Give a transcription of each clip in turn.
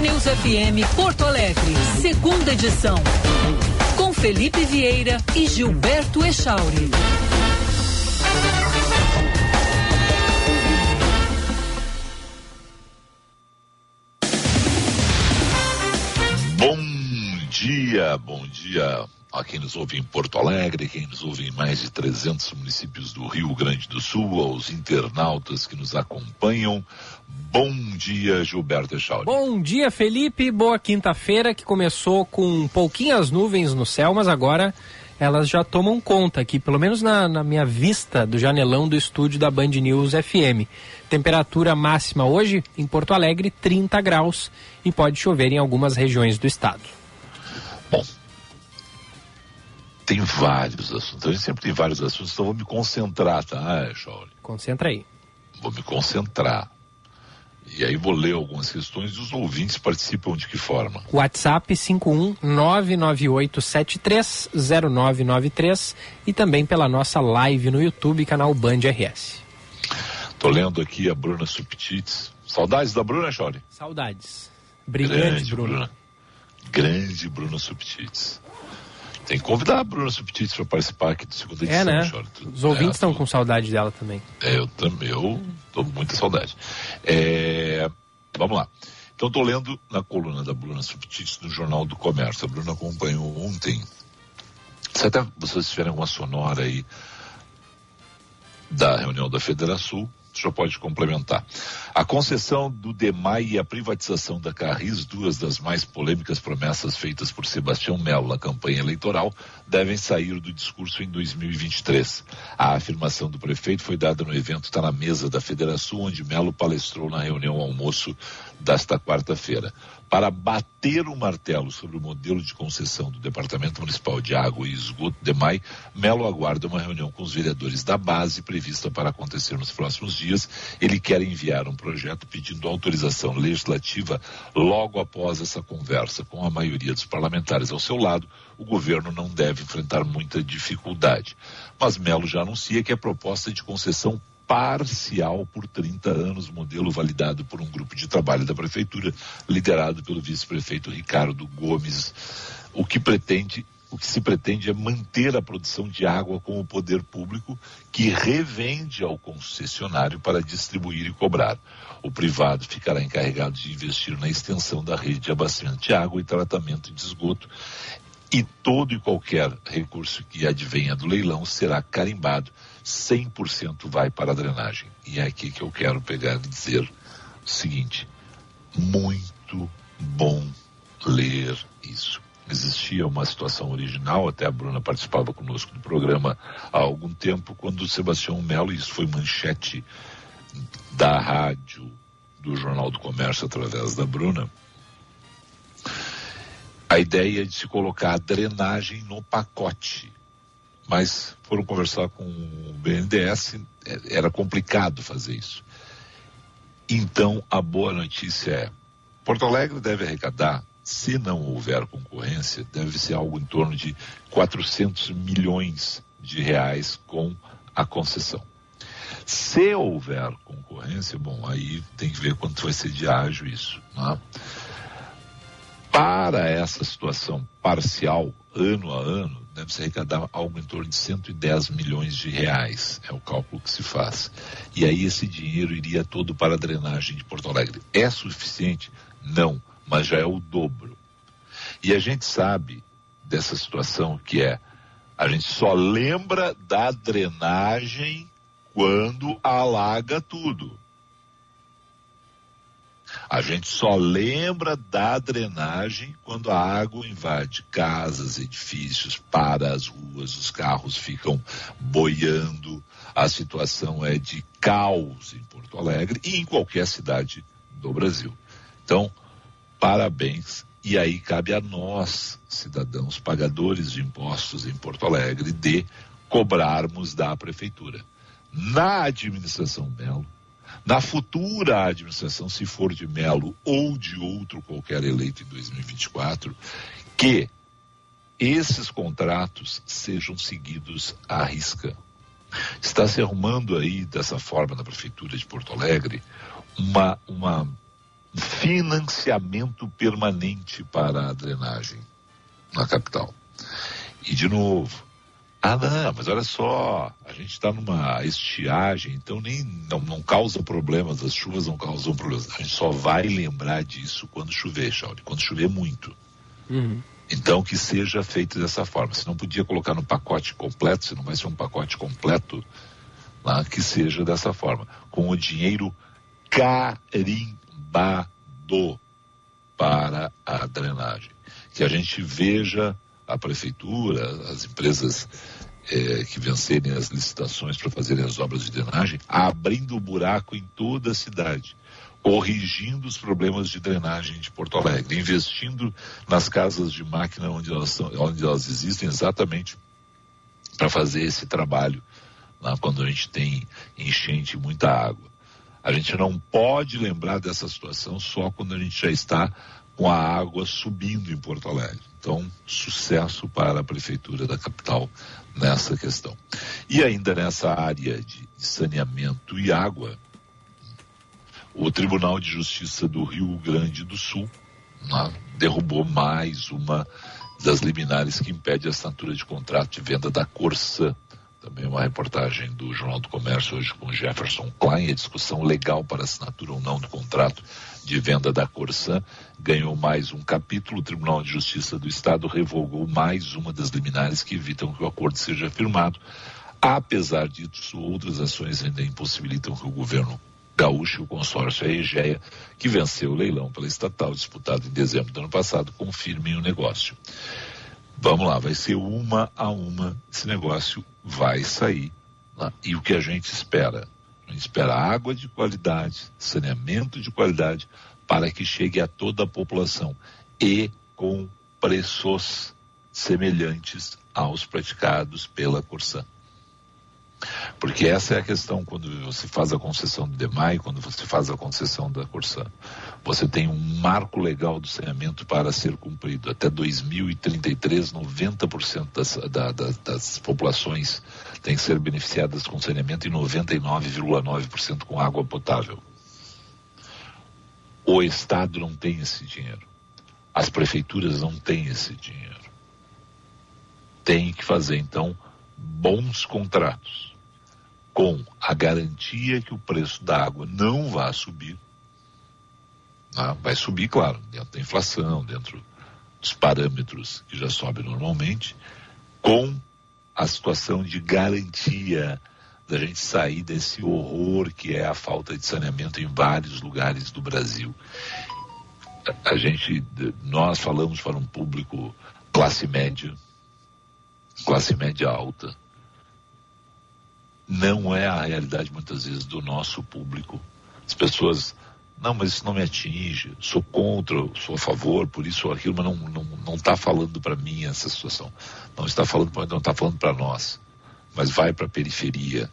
News FM Porto Alegre, segunda edição. Com Felipe Vieira e Gilberto Echauri. Bom dia, bom dia a quem nos ouve em Porto Alegre, quem nos ouve em mais de 300 municípios do Rio Grande do Sul, aos internautas que nos acompanham. Bom dia, Gilberto Echauri. Bom dia, Felipe. Boa quinta-feira, que começou com pouquinhas nuvens no céu, mas agora elas já tomam conta aqui, pelo menos na, na minha vista do janelão do estúdio da Band News FM. Temperatura máxima hoje em Porto Alegre, 30 graus, e pode chover em algumas regiões do estado. Bom, tem vários assuntos. A gente sempre tem vários assuntos, então vou me concentrar, tá, Shaoli? Concentra aí. Vou me concentrar. E aí vou ler algumas questões e os ouvintes participam de que forma? WhatsApp 51998730993 e também pela nossa live no YouTube, canal Band RS. Tô lendo aqui a Bruna Subtits. Saudades da Bruna, Chore? Saudades. Brilhante, Grande Bruna. Bruna. Grande Bruna Subtits. Tem que convidar a Bruna Subtits para participar aqui do segundo edição, É, né? Os ouvintes é, estão tu- com saudade dela também. É, eu também, eu tô com muita saudade. É, vamos lá. Então estou lendo na coluna da Bruna Subtits no Jornal do Comércio. A Bruna acompanhou ontem. Se até vocês tiverem alguma sonora aí da reunião da Federação, já pode complementar. A concessão do DEMAI e a privatização da Carris, duas das mais polêmicas promessas feitas por Sebastião Melo na campanha eleitoral, devem sair do discurso em 2023. A afirmação do prefeito foi dada no evento Está na Mesa da Federação, onde Melo palestrou na reunião almoço desta quarta-feira. Para bater o martelo sobre o modelo de concessão do Departamento Municipal de Água e Esgoto, DEMAI, Melo aguarda uma reunião com os vereadores da base prevista para acontecer nos próximos dias. Ele quer enviar um projeto pedindo autorização legislativa logo após essa conversa com a maioria dos parlamentares ao seu lado. O governo não deve enfrentar muita dificuldade. Mas Melo já anuncia que a proposta de concessão parcial por 30 anos, modelo validado por um grupo de trabalho da prefeitura, liderado pelo vice-prefeito Ricardo Gomes. O que pretende, o que se pretende é manter a produção de água com o poder público, que revende ao concessionário para distribuir e cobrar. O privado ficará encarregado de investir na extensão da rede de abastecimento de água e tratamento de esgoto e todo e qualquer recurso que advenha do leilão será carimbado, 100% vai para a drenagem. E é aqui que eu quero pegar e dizer o seguinte: muito bom ler isso. Existia uma situação original, até a Bruna participava conosco do programa há algum tempo, quando o Sebastião Melo, isso foi manchete da rádio, do Jornal do Comércio através da Bruna, a ideia de se colocar a drenagem no pacote. Mas foram conversar com o BNDES, é- era complicado fazer isso. Então, a boa notícia é: Porto Alegre deve arrecadar, se não houver concorrência, deve ser algo em torno de 400 milhões de reais com a concessão. Se houver concorrência, bom, aí tem que ver quanto vai ser de ágio isso. Né? Para essa situação parcial, ano a ano, deve se arrecadar algo em torno de 110 milhões de reais. É o cálculo que se faz. E aí esse dinheiro iria todo para a drenagem de Porto Alegre. É suficiente? Não, mas já é o dobro. E a gente sabe dessa situação que é a gente só lembra da drenagem quando alaga tudo. A gente só lembra da drenagem quando a água invade casas, edifícios, para as ruas, os carros ficam boiando. A situação é de caos em Porto Alegre e em qualquer cidade do Brasil. Então, parabéns. E aí cabe a nós, cidadãos pagadores de impostos em Porto Alegre, de cobrarmos da prefeitura. Na administração Melo, na futura administração, se for de Melo ou de outro qualquer eleito em 2024, que esses contratos sejam seguidos à risca. Está se arrumando aí, dessa forma, na Prefeitura de Porto Alegre, uma, uma financiamento permanente para a drenagem na capital. E de novo, ah não, mas olha só, a gente está numa estiagem, então nem não, não causa problemas, as chuvas não causam problemas. A gente só vai lembrar disso quando chover, Shauri, quando chover muito. Uhum. Então que seja feito dessa forma. Se não podia colocar no pacote completo, se não vai ser um pacote completo, lá, que seja dessa forma, com o dinheiro carimbado para a drenagem. Que a gente veja a prefeitura, as empresas é, que vencerem as licitações para fazerem as obras de drenagem, abrindo buraco em toda a cidade corrigindo os problemas de drenagem de Porto Alegre, investindo nas casas de máquina onde elas, são, onde elas existem exatamente para fazer esse trabalho lá quando a gente tem enchente e muita água. A gente não pode lembrar dessa situação só quando a gente já está com a água subindo em Porto Alegre. Então, sucesso para a prefeitura da capital nessa questão. E ainda nessa área de saneamento e água, o Tribunal de Justiça do Rio Grande do Sul né, derrubou mais uma das liminares que impede a assinatura de contrato de venda da Corsã. Também uma reportagem do Jornal do Comércio hoje com Jefferson Klein, a discussão legal para assinatura ou não do contrato de venda da Corsã ganhou mais um capítulo. O Tribunal de Justiça do Estado revogou mais uma das liminares que evitam que o acordo seja firmado. Apesar disso, outras ações ainda impossibilitam que o governo gaúcho e o consórcio a Egeia, que venceu o leilão pela estatal disputado em dezembro do ano passado, confirmem o negócio. Vamos lá, vai ser uma a uma, esse negócio vai sair. Né? E o que a gente espera? A gente espera água de qualidade, saneamento de qualidade, para que chegue a toda a população e com preços semelhantes aos praticados pela Corsã. Porque essa é a questão quando você faz a concessão do DEMAI, quando você faz a concessão da Corsã. Você tem um marco legal do saneamento para ser cumprido. Até 2033, 90% das, da, da, das populações têm que ser beneficiadas com saneamento e 99,9% com água potável. O Estado não tem esse dinheiro. As prefeituras não têm esse dinheiro. Tem que fazer, então, bons contratos com a garantia que o preço da água não vai subir. Né? Vai subir, claro, dentro da inflação, dentro dos parâmetros que já sobem normalmente, com a situação de garantia da gente sair desse horror que é a falta de saneamento em vários lugares do Brasil. A gente, nós falamos para um público classe média, classe média alta, não é a realidade muitas vezes do nosso público. As pessoas, não, mas isso não me atinge, sou contra, sou a favor, por isso ou aquilo, mas não está não, não tá falando para mim essa situação. Não está falando, não está falando para nós, mas vai para a periferia,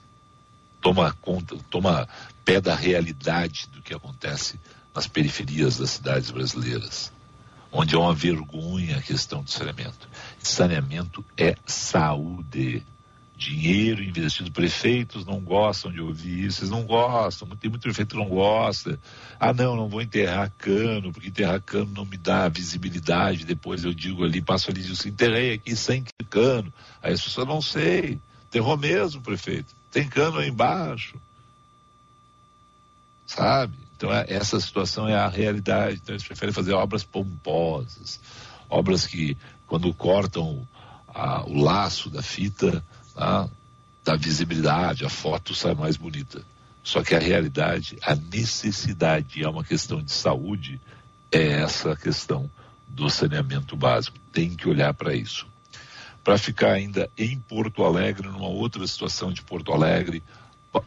toma conta, toma pé da realidade do que acontece nas periferias das cidades brasileiras, onde é uma vergonha a questão do saneamento. Saneamento é saúde dinheiro investido. Prefeitos não gostam de ouvir isso, eles não gostam, tem muito prefeito que não gosta. Ah, não, não vou enterrar cano, porque enterrar cano não me dá visibilidade. Depois eu digo ali, passo ali e digo assim, enterrei aqui sem cano. Aí as pessoas não sei, enterrou mesmo, prefeito. Tem cano aí embaixo. Sabe? Então é, essa situação é a realidade. Então eles preferem fazer obras pomposas, obras que quando cortam a, o laço da fita tá? da visibilidade, a foto sai mais bonita. Só que a realidade, a necessidade, é uma questão de saúde, é essa questão do saneamento básico. Tem que olhar para isso. Para ficar ainda em Porto Alegre, numa outra situação de Porto Alegre.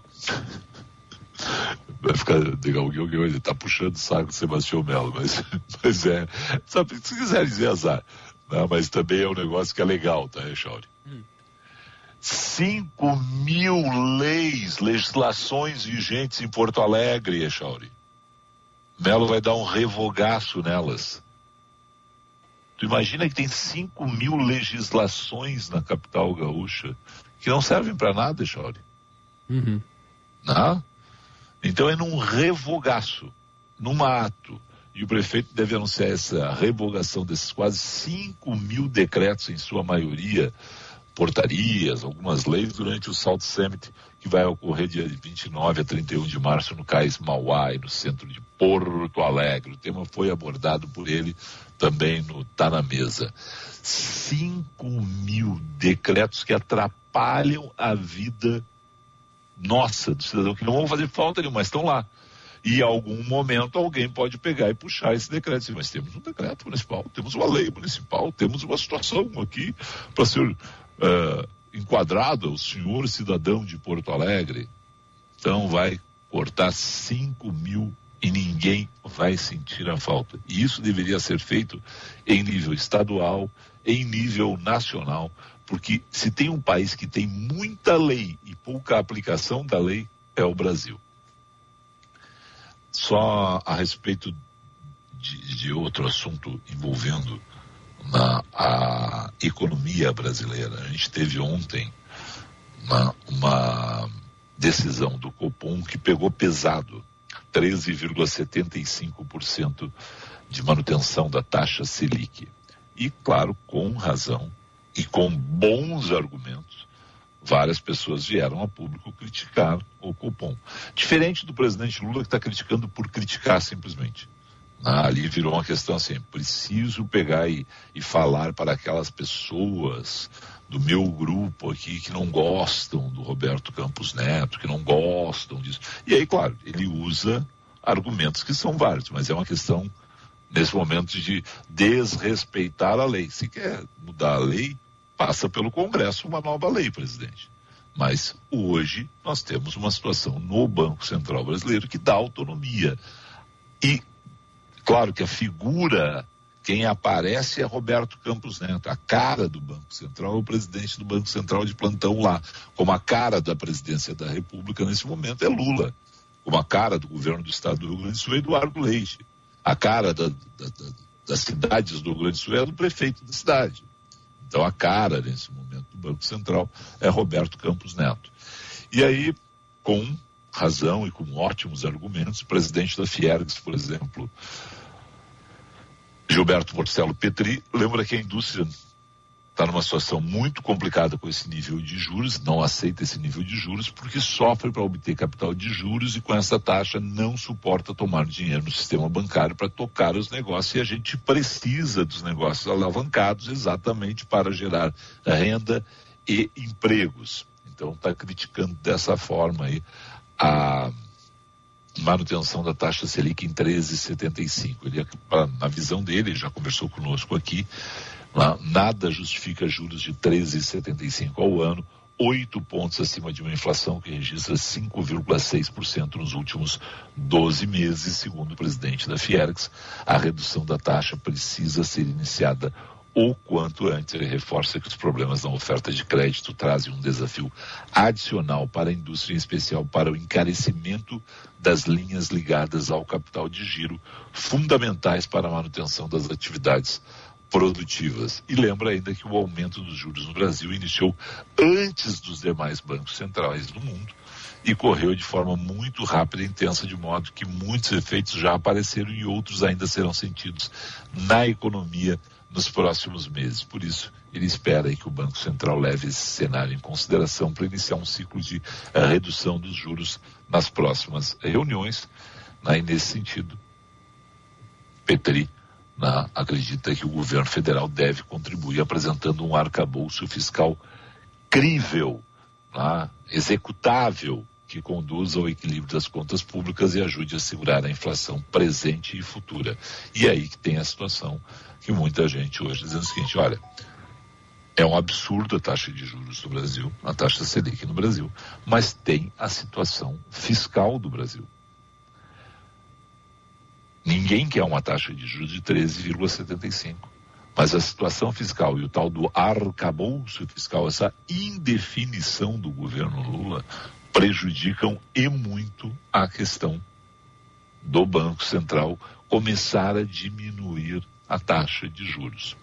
Vai ficar legal ele está puxando o saco do Sebastião Melo, mas, mas é. Sabe, se quiser dizer azar. Né? Mas também é um negócio que é legal, tá, Echauri? Hum. 5 mil leis, legislações vigentes em Porto Alegre, Echauri. Melo vai dar um revogaço nelas. Tu imagina que tem 5 mil legislações na capital gaúcha que não servem para nada, Echauri. Uhum. Não? Então é num revogaço, num ato e o prefeito deve anunciar essa revogação desses quase 5 mil decretos, em sua maioria, portarias, algumas leis, durante o Salt Summit, que vai ocorrer dia 29 a 31 de março no Cais Mauá no centro de Porto Alegre. O tema foi abordado por ele também no Tá na Mesa. 5 mil decretos que atrapalham a vida nossa do cidadão, que não vão fazer falta nenhuma, mas estão lá. E em algum momento alguém pode pegar e puxar esse decreto. Mas temos um decreto municipal, temos uma lei municipal, temos uma situação aqui para ser uh, enquadrada, o senhor cidadão de Porto Alegre. Então vai cortar 5 mil e ninguém vai sentir a falta. E isso deveria ser feito em nível estadual, em nível nacional, porque se tem um país que tem muita lei e pouca aplicação da lei, é o Brasil. Só a respeito de, de outro assunto envolvendo na, a economia brasileira. A gente teve ontem uma, uma decisão do Copom que pegou pesado 13,75% de manutenção da taxa Selic. E, claro, com razão e com bons argumentos, várias pessoas vieram a público criticar o Copom. Diferente do presidente Lula que está criticando por criticar simplesmente. Ah, ali virou uma questão assim, preciso pegar e, e falar para aquelas pessoas do meu grupo aqui que não gostam do Roberto Campos Neto, que não gostam disso. E aí, claro, ele usa argumentos que são válidos, mas é uma questão, nesse momento, de desrespeitar a lei. Se quer mudar a lei, passa pelo Congresso uma nova lei, presidente. Mas hoje nós temos uma situação no Banco Central Brasileiro que dá autonomia. E, claro que a figura, quem aparece é Roberto Campos Neto, a cara do Banco Central, é o presidente do Banco Central de plantão lá. Como a cara da presidência da República nesse momento é Lula. Como a cara do governo do estado do Rio Grande do Sul é Eduardo Leite. A cara da, da, da, das cidades do Rio Grande do Sul é do prefeito da cidade. Então a cara nesse momento do Banco Central é Roberto Campos Neto. E aí, com razão e com ótimos argumentos, o presidente da Fiergs, por exemplo, Gilberto Porcelo Petri, lembra que a indústria está numa situação muito complicada com esse nível de juros, não aceita esse nível de juros, porque sofre para obter capital de juros e com essa taxa não suporta tomar dinheiro no sistema bancário para tocar os negócios e a gente precisa dos negócios alavancados exatamente para gerar renda e empregos. Então está criticando dessa forma aí a manutenção da taxa Selic em 13,75. Ele, na visão dele, já conversou conosco aqui, Nada justifica juros de 13,75 ao ano, oito pontos acima de uma inflação que registra 5,6% nos últimos 12 meses, segundo o presidente da Fiergs. A redução da taxa precisa ser iniciada o quanto antes. Ele reforça que os problemas na oferta de crédito trazem um desafio adicional para a indústria, em especial para o encarecimento das linhas ligadas ao capital de giro, fundamentais para a manutenção das atividades produtivas. E lembra ainda que o aumento dos juros no Brasil iniciou antes dos demais bancos centrais do mundo e correu de forma muito rápida e intensa, de modo que muitos efeitos já apareceram e outros ainda serão sentidos na economia nos próximos meses. Por isso, ele espera que o Banco Central leve esse cenário em consideração para iniciar um ciclo de uh, redução dos juros nas próximas reuniões. Né? E nesse sentido, Petri né, acredita que o governo federal deve contribuir apresentando um arcabouço fiscal crível, né, executável, que conduza ao equilíbrio das contas públicas e ajude a segurar a inflação presente e futura. E é aí que tem a situação que muita gente hoje dizendo o seguinte, olha, é um absurdo a taxa de juros do Brasil, a taxa Selic no Brasil, mas tem a situação fiscal do Brasil. Ninguém quer uma taxa de juros de 13,75. Mas a situação fiscal e o tal do arcabouço fiscal, essa indefinição do governo Lula, prejudicam e muito a questão do Banco Central começar a diminuir a taxa de juros.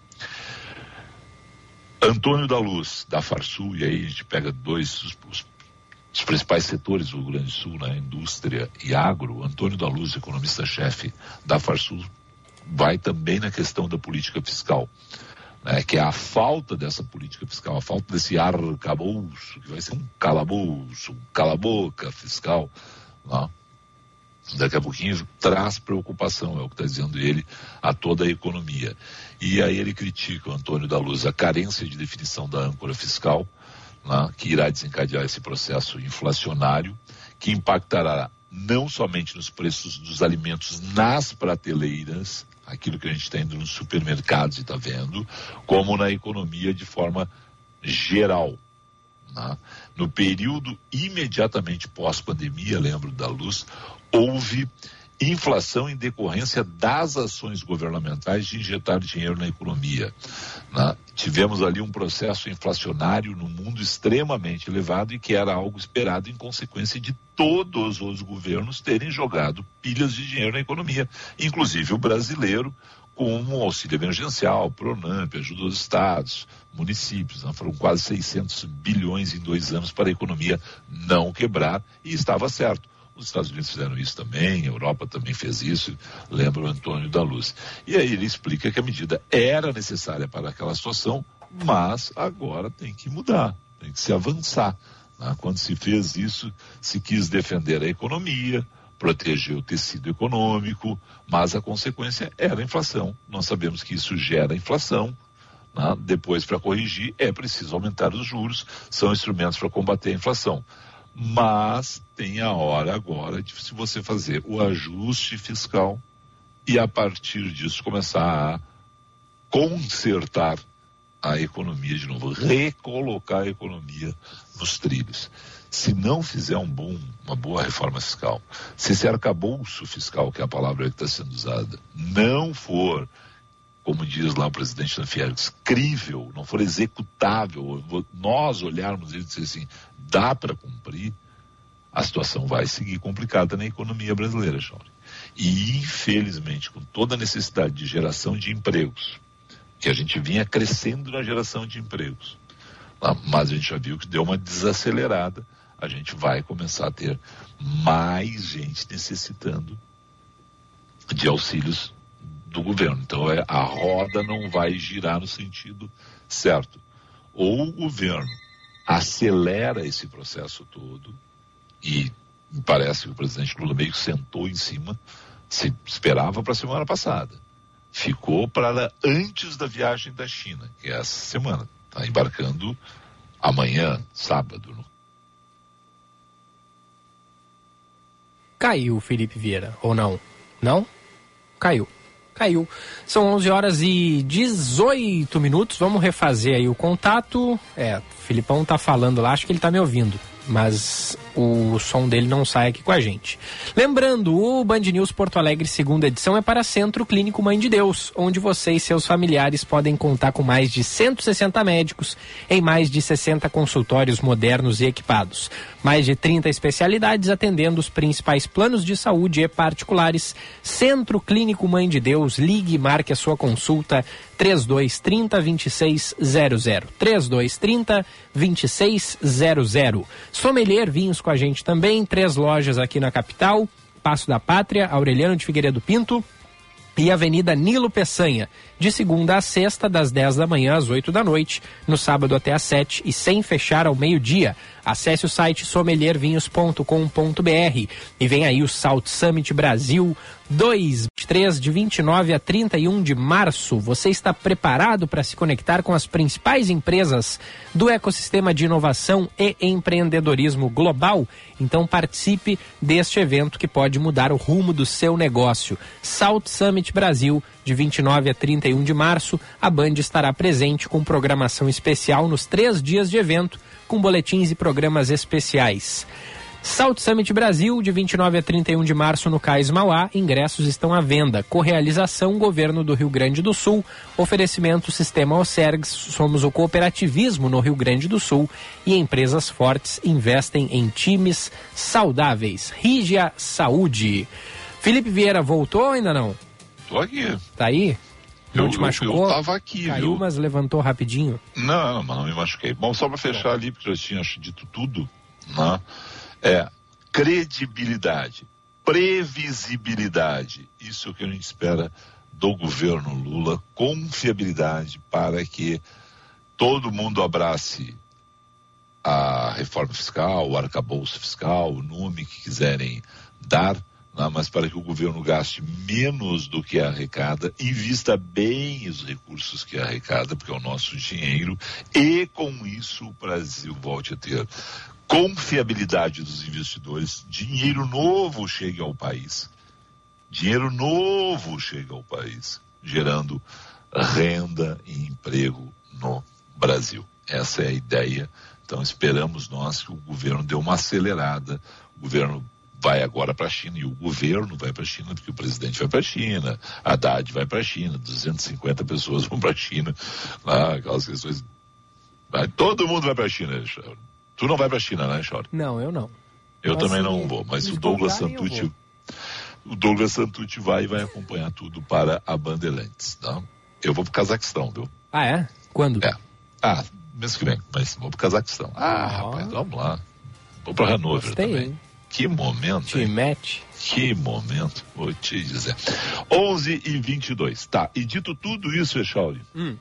Antônio da Luz, da Farsul, e aí a gente pega dois, os, os os principais setores do Rio Grande do Sul, né, indústria e agro, Antônio da Luz, economista-chefe da Farsul, vai também na questão da política fiscal. Né, que é a falta dessa política fiscal, a falta desse arcabouço, que vai ser um calabouço, um cala-boca fiscal, né, daqui a pouquinho traz preocupação, é o que está dizendo ele, a toda a economia. E aí ele critica o Antônio da Luz a carência de definição da âncora fiscal, né, que irá desencadear esse processo inflacionário, que impactará não somente nos preços dos alimentos nas prateleiras, aquilo que a gente está indo nos supermercados e está vendo, como na economia de forma geral. Né? No período imediatamente pós-pandemia, lembro da luz, houve inflação em decorrência das ações governamentais de injetar dinheiro na economia. Né? Tivemos ali um processo inflacionário no mundo extremamente elevado e que era algo esperado em consequência de todos os governos terem jogado pilhas de dinheiro na economia, inclusive o brasileiro, com um auxílio emergencial, Pronamp, ajuda aos estados, municípios. Né? Foram quase 600 bilhões em dois anos para a economia não quebrar e estava certo. Os Estados Unidos fizeram isso também, a Europa também fez isso, lembra o Antônio da Luz. E aí ele explica que a medida era necessária para aquela situação, mas agora tem que mudar, tem que se avançar. Né? Quando se fez isso, se quis defender a economia, proteger o tecido econômico, mas a consequência era a inflação. Nós sabemos que isso gera inflação. Né? Depois, para corrigir, é preciso aumentar os juros, são instrumentos para combater a inflação mas tem a hora agora de se você fazer o ajuste fiscal e a partir disso começar a consertar a economia de novo, recolocar a economia nos trilhos. Se não fizer um bom, uma boa reforma fiscal, se esse arcabouço fiscal, que é a palavra que está sendo usada, não for como diz lá o presidente da Fiergs, crível, não for executável, nós olharmos e dizer assim, dá para cumprir, a situação vai seguir complicada na economia brasileira, Jorge. E, infelizmente, com toda a necessidade de geração de empregos, que a gente vinha crescendo na geração de empregos, mas a gente já viu que deu uma desacelerada, a gente vai começar a ter mais gente necessitando de auxílios do governo. Então é, a roda não vai girar no sentido certo. Ou o governo acelera esse processo todo, e parece que o presidente Lula meio que sentou em cima, se esperava para a semana passada. Ficou para antes da viagem da China, que é essa semana. Está embarcando amanhã, sábado. Caiu Felipe Vieira, ou não? Não? Caiu caiu. São 11 horas e 18 minutos. Vamos refazer aí o contato. É, o Filipão tá falando lá, acho que ele tá me ouvindo mas o som dele não sai aqui com a gente. Lembrando, o Band News Porto Alegre, segunda edição, é para Centro Clínico Mãe de Deus, onde você e seus familiares podem contar com mais de 160 médicos em mais de 60 consultórios modernos e equipados. Mais de 30 especialidades atendendo os principais planos de saúde e particulares. Centro Clínico Mãe de Deus, ligue e marque a sua consulta 3230 2600. 3230 2600. Sommelier Vinhos com a gente também, três lojas aqui na capital, Passo da Pátria, Aureliano de Figueiredo Pinto e Avenida Nilo Peçanha, de segunda a sexta, das 10 da manhã às 8 da noite, no sábado até às 7 e sem fechar ao meio-dia. Acesse o site sommeliervinhos.com.br e vem aí o Salt Summit Brasil 23 de 29 a 31 de março. Você está preparado para se conectar com as principais empresas do ecossistema de inovação e empreendedorismo global? Então participe deste evento que pode mudar o rumo do seu negócio. Salt Summit Brasil de 29 a 31 de março, a Band estará presente com programação especial nos três dias de evento, com boletins e programas especiais. Salt Summit Brasil, de 29 a 31 de março no Cais Mauá. Ingressos estão à venda. Correalização Governo do Rio Grande do Sul. Oferecimento Sistema Osergs. Somos o cooperativismo no Rio Grande do Sul. E empresas fortes investem em times saudáveis. Rígia Saúde. Felipe Vieira voltou ou ainda não? Tô aqui. Tá aí? Não eu, te machucou? Eu, eu tava aqui, Caiu, viu? mas levantou rapidinho? Não, mas não me machuquei. Bom, só para fechar ali, porque eu já tinha dito tudo, né? É credibilidade, previsibilidade. Isso é o que a gente espera do governo Lula confiabilidade para que todo mundo abrace a reforma fiscal, o arcabouço fiscal, o nome que quiserem dar, né, mas para que o governo gaste menos do que arrecada, invista bem os recursos que arrecada, porque é o nosso dinheiro, e com isso o Brasil volte a ter confiabilidade dos investidores, dinheiro novo chegue ao país. Dinheiro novo chega ao país, gerando renda e emprego no Brasil. Essa é a ideia. Então esperamos nós que o governo dê uma acelerada. O governo vai agora para a China e o governo vai para a China porque o presidente vai para a China, Haddad vai para a China, 250 pessoas vão para a China, lá, aquelas questões. Vai, todo mundo vai para a China. Tu não vai para a China, né, Chauri? Não, eu não. Eu mas também não vou, mas o Douglas Santucci o Douglas Santucci vai e vai acompanhar tudo para a Bandeirantes, tá? Eu vou para o Cazaquistão, viu? Ah, é? Quando? É. Ah, mês que vem, mas vou para o Cazaquistão. Ah, oh. rapaz, vamos lá. Vou para Hanover Gostei, também. Hein? Que momento, Te mete. Que momento, vou te dizer. 11 e 22. Tá, e dito tudo isso, Echauri, hum.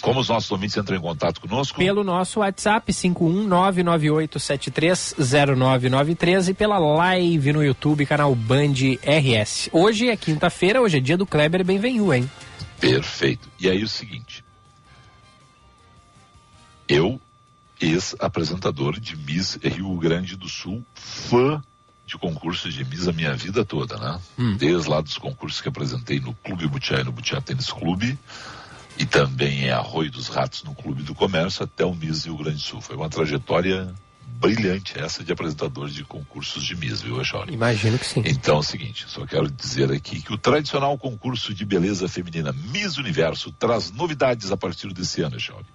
Como os nossos ouvintes entram em contato conosco? Pelo nosso WhatsApp 51998730993 e pela live no YouTube, canal Band RS. Hoje é quinta-feira, hoje é dia do Kleber Benvenu, hein? Perfeito. E aí o seguinte. Eu, ex-apresentador de Miss Rio Grande do Sul, fã de concursos de Miss a minha vida toda, né? Hum. Desde lá dos concursos que apresentei no Clube Butiá e no Butiá Tênis Clube e também é Arroio dos Ratos no Clube do Comércio até o Miss Rio Grande do Sul. Foi uma trajetória brilhante essa de apresentador de concursos de Miss, viu, Echauri? Imagino que sim. Então é o seguinte, só quero dizer aqui que o tradicional concurso de beleza feminina Miss Universo traz novidades a partir desse ano, Echauri.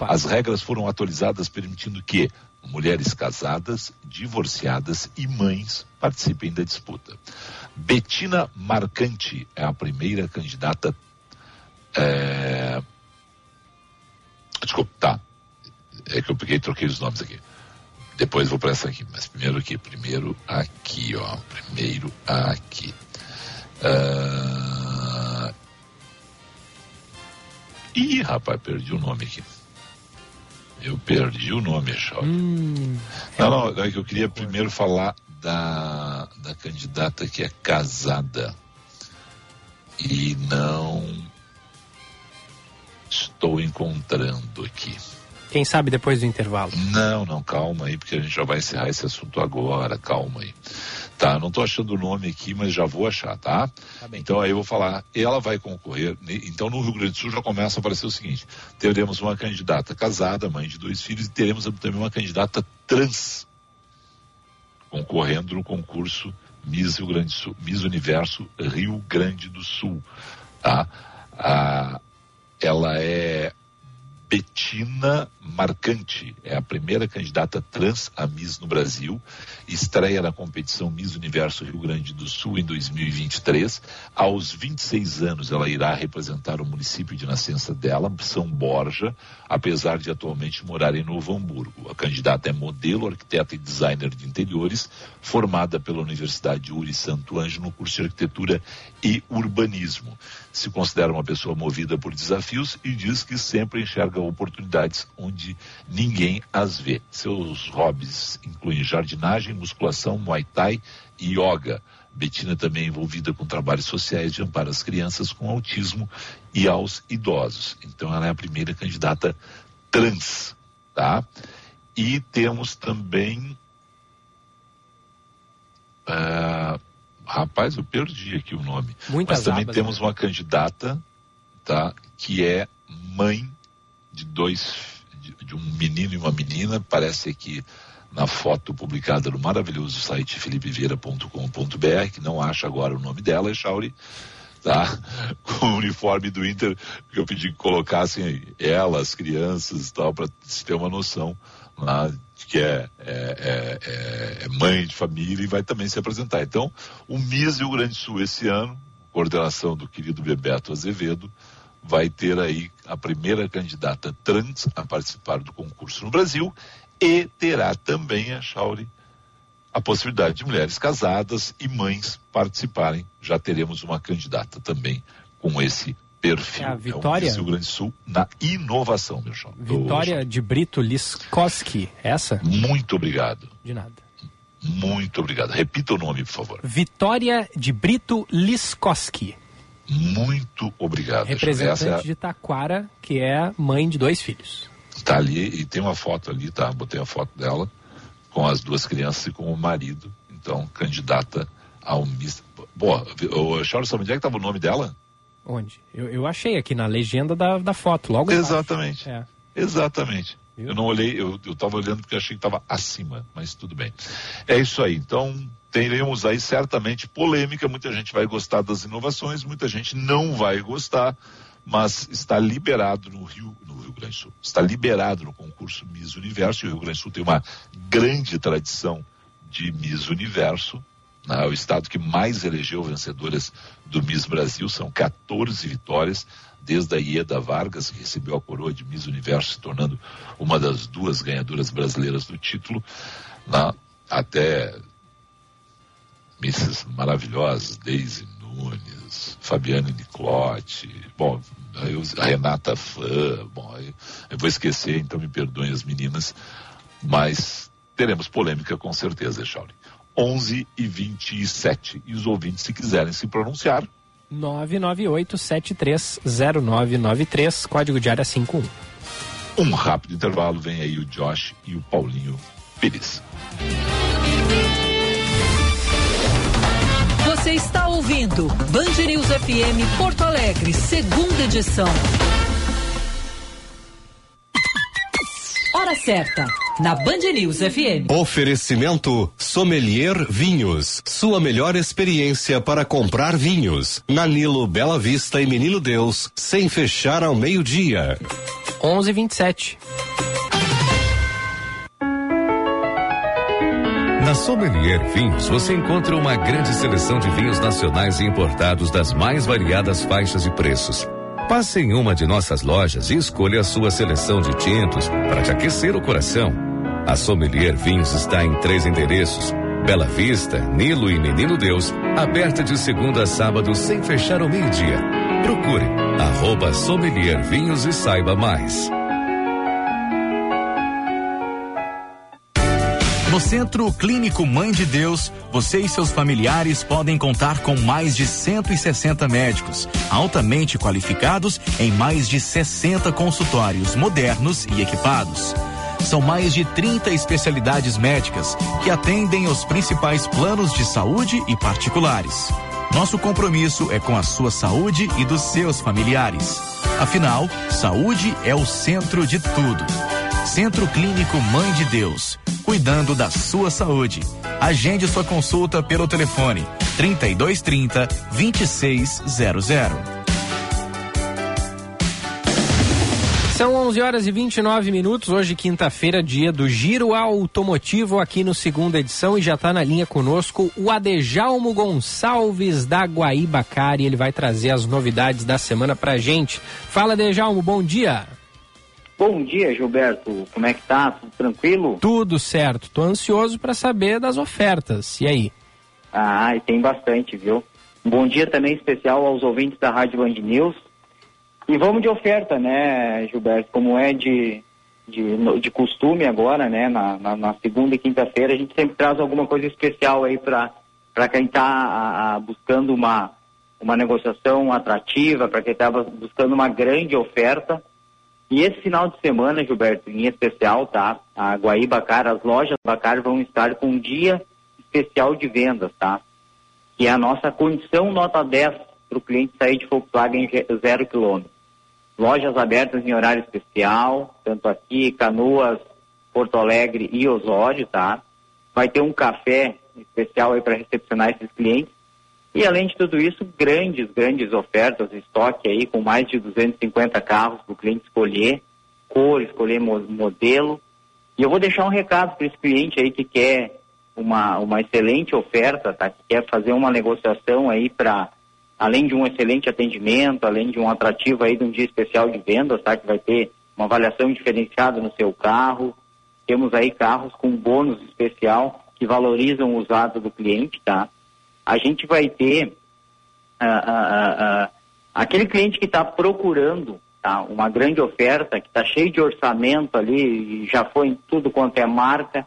As regras foram atualizadas permitindo que mulheres casadas, divorciadas e mães participem da disputa. Betina Marcante é a primeira candidata é... Desculpa, tá. É que eu peguei e troquei os nomes aqui. Depois vou para essa aqui, mas primeiro aqui, primeiro aqui, ó. Primeiro aqui. Uh... Ih, rapaz, perdi o nome aqui. Eu perdi o nome, Chauri. Hum, não, não, é que eu queria primeiro falar da, da candidata que é casada e não estou encontrando aqui. Quem sabe depois do intervalo? Não, não, calma aí, porque a gente já vai encerrar esse assunto agora, calma aí. Tá, não estou achando o nome aqui, mas já vou achar, tá? tá então aí eu vou falar, ela vai concorrer, então no Rio Grande do Sul já começa a aparecer o seguinte, teremos uma candidata casada, mãe de dois filhos, e teremos também uma candidata trans concorrendo no concurso Miss Rio Grande do Sul, Miss Universo Rio Grande do Sul, tá? A, ela é Betina Marcante, é a primeira candidata trans a Miss no Brasil, estreia na competição Miss Universo Rio Grande do Sul em 2023. Aos 26 anos, ela irá representar o município de nascença dela, São Borja, apesar de atualmente morar em Novo Hamburgo. A candidata é modelo, arquiteta e designer de interiores, formada pela Universidade Uri Santo Anjo no curso de arquitetura e urbanismo. Se considera uma pessoa movida por desafios e diz que sempre enxerga oportunidades onde ninguém as vê. Seus hobbies incluem jardinagem, musculação, muay thai e yoga. Betina também é envolvida com trabalhos sociais de amparo às crianças com autismo e aos idosos. Então ela é a primeira candidata trans, tá? E temos também uh, rapaz, eu perdi aqui o nome. Muitas Mas também abas, temos né? uma candidata, tá? Que é mãe de dois, de, um menino e uma menina, parece que na foto publicada no maravilhoso site felipeveira.com.br, que não acha agora o nome dela, é Chauri, tá? Com o uniforme do Inter, que eu pedi que colocassem ela, as crianças e tal, para se ter uma noção lá de que é, é, é, é, mãe de família e vai também se apresentar. Então, o MIS Rio Grande do Sul esse ano, coordenação do querido Bebeto Azevedo, vai ter aí a primeira candidata trans a participar do concurso no Brasil e terá também a Chauri a possibilidade de mulheres casadas e mães participarem. Já teremos uma candidata também com esse perfil. É a Vitória? É o Rio Grande do Sul na inovação, meu chão. Vitória de Brito Liskowski, essa? Muito obrigado. De nada. Muito obrigado. Repita o nome, por favor. Vitória de Brito Liskowski. Muito obrigado. Representante é a... de Taquara, que é mãe de dois filhos. Está ali e tem uma foto ali, tá? Botei a foto dela com as duas crianças e com o marido. Então, candidata ao Miss. Boa, Charles, sabe onde é que estava o nome dela? Onde? Eu, eu achei aqui na legenda da, da foto, logo Exatamente. É. Exatamente. Eu não olhei, eu estava olhando porque achei que estava acima, mas tudo bem. É isso aí. Então, teremos aí certamente polêmica. Muita gente vai gostar das inovações, muita gente não vai gostar, mas está liberado no Rio, no Rio Grande do Sul. Está liberado no concurso Miss Universo. E o Rio Grande do Sul tem uma grande tradição de Miss Universo. Né? O estado que mais elegeu vencedoras do Miss Brasil são 14 vitórias, desde a Ieda Vargas, que recebeu a coroa de Miss Universo, se tornando uma das duas ganhadoras brasileiras do título, né? até Misses maravilhosas, Daisy Nunes, Fabiane Niclotti, bom, a Renata Fã, bom, eu vou esquecer, então me perdoem as meninas, mas teremos polêmica com certeza, Shauli. 11 e 27. E os ouvintes, se quiserem se pronunciar. 998-730993, código de área 51. Um rápido intervalo, vem aí o Josh e o Paulinho Pires. Você está ouvindo Band News FM Porto Alegre, segunda edição. Hora certa na Band News FM. Oferecimento Sommelier Vinhos. Sua melhor experiência para comprar vinhos. Nanilo Bela Vista e Menino Deus, sem fechar ao meio-dia. 11:27. Na Sommelier Vinhos você encontra uma grande seleção de vinhos nacionais e importados das mais variadas faixas de preços Passe em uma de nossas lojas e escolha a sua seleção de tintos para te aquecer o coração. A Sommelier Vinhos está em três endereços: Bela Vista, Nilo e Menino Deus, aberta de segunda a sábado sem fechar ao meio-dia. Procure arroba Sommelier Vinhos e saiba mais. No Centro Clínico Mãe de Deus, você e seus familiares podem contar com mais de 160 médicos, altamente qualificados em mais de 60 consultórios modernos e equipados. São mais de 30 especialidades médicas que atendem os principais planos de saúde e particulares. Nosso compromisso é com a sua saúde e dos seus familiares. Afinal, saúde é o centro de tudo. Centro Clínico Mãe de Deus, cuidando da sua saúde. Agende sua consulta pelo telefone 3230 2600. São 11 horas e 29 minutos, hoje quinta-feira, dia do Giro Automotivo aqui no segunda edição e já está na linha conosco o Adejalmo Gonçalves da Guaíbacari, ele vai trazer as novidades da semana pra gente. Fala Adejalmo, bom dia. Bom dia, Gilberto. Como é que tá? Tudo tranquilo? Tudo certo. Tô ansioso para saber das ofertas. E aí? Ah, e tem bastante, viu? Um bom dia também especial aos ouvintes da Rádio Band News. E vamos de oferta, né, Gilberto? Como é de, de, de costume agora, né? Na, na, na segunda e quinta-feira a gente sempre traz alguma coisa especial aí para quem está buscando uma, uma negociação atrativa, para quem está buscando uma grande oferta. E esse final de semana, Gilberto, em especial, tá? A Guaíbacar, as lojas Bacar vão estar com um dia especial de vendas, tá? Que é a nossa condição nota 10 para o cliente sair de Volkswagen zero quilômetro. Lojas abertas em horário especial, tanto aqui, Canoas, Porto Alegre e Osório, tá? Vai ter um café especial aí para recepcionar esses clientes e além de tudo isso, grandes, grandes ofertas, estoque aí com mais de 250 carros para o cliente escolher, cor, escolher modelo. E eu vou deixar um recado para esse cliente aí que quer uma, uma excelente oferta, tá? Que quer fazer uma negociação aí para, além de um excelente atendimento, além de um atrativo aí de um dia especial de vendas, tá? Que vai ter uma avaliação diferenciada no seu carro. Temos aí carros com bônus especial que valorizam o usado do cliente, tá? A gente vai ter uh, uh, uh, Aquele cliente que está procurando tá, uma grande oferta, que está cheio de orçamento ali, já foi em tudo quanto é marca,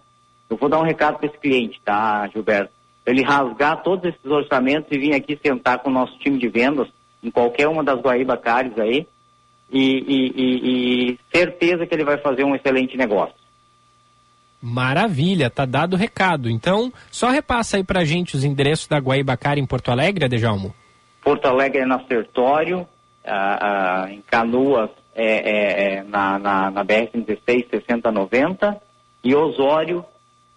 eu vou dar um recado para esse cliente, tá, Gilberto? Ele rasgar todos esses orçamentos e vir aqui sentar com o nosso time de vendas em qualquer uma das Guaíba Cares aí e, e, e, e certeza que ele vai fazer um excelente negócio. Maravilha, tá dado o recado. Então, só repassa aí pra gente os endereços da Guaibacara em Porto Alegre, Adejalmo. Porto Alegre é na Sertório, ah, ah, em Canoas é, é, é na, na, na BR-16 6090 e Osório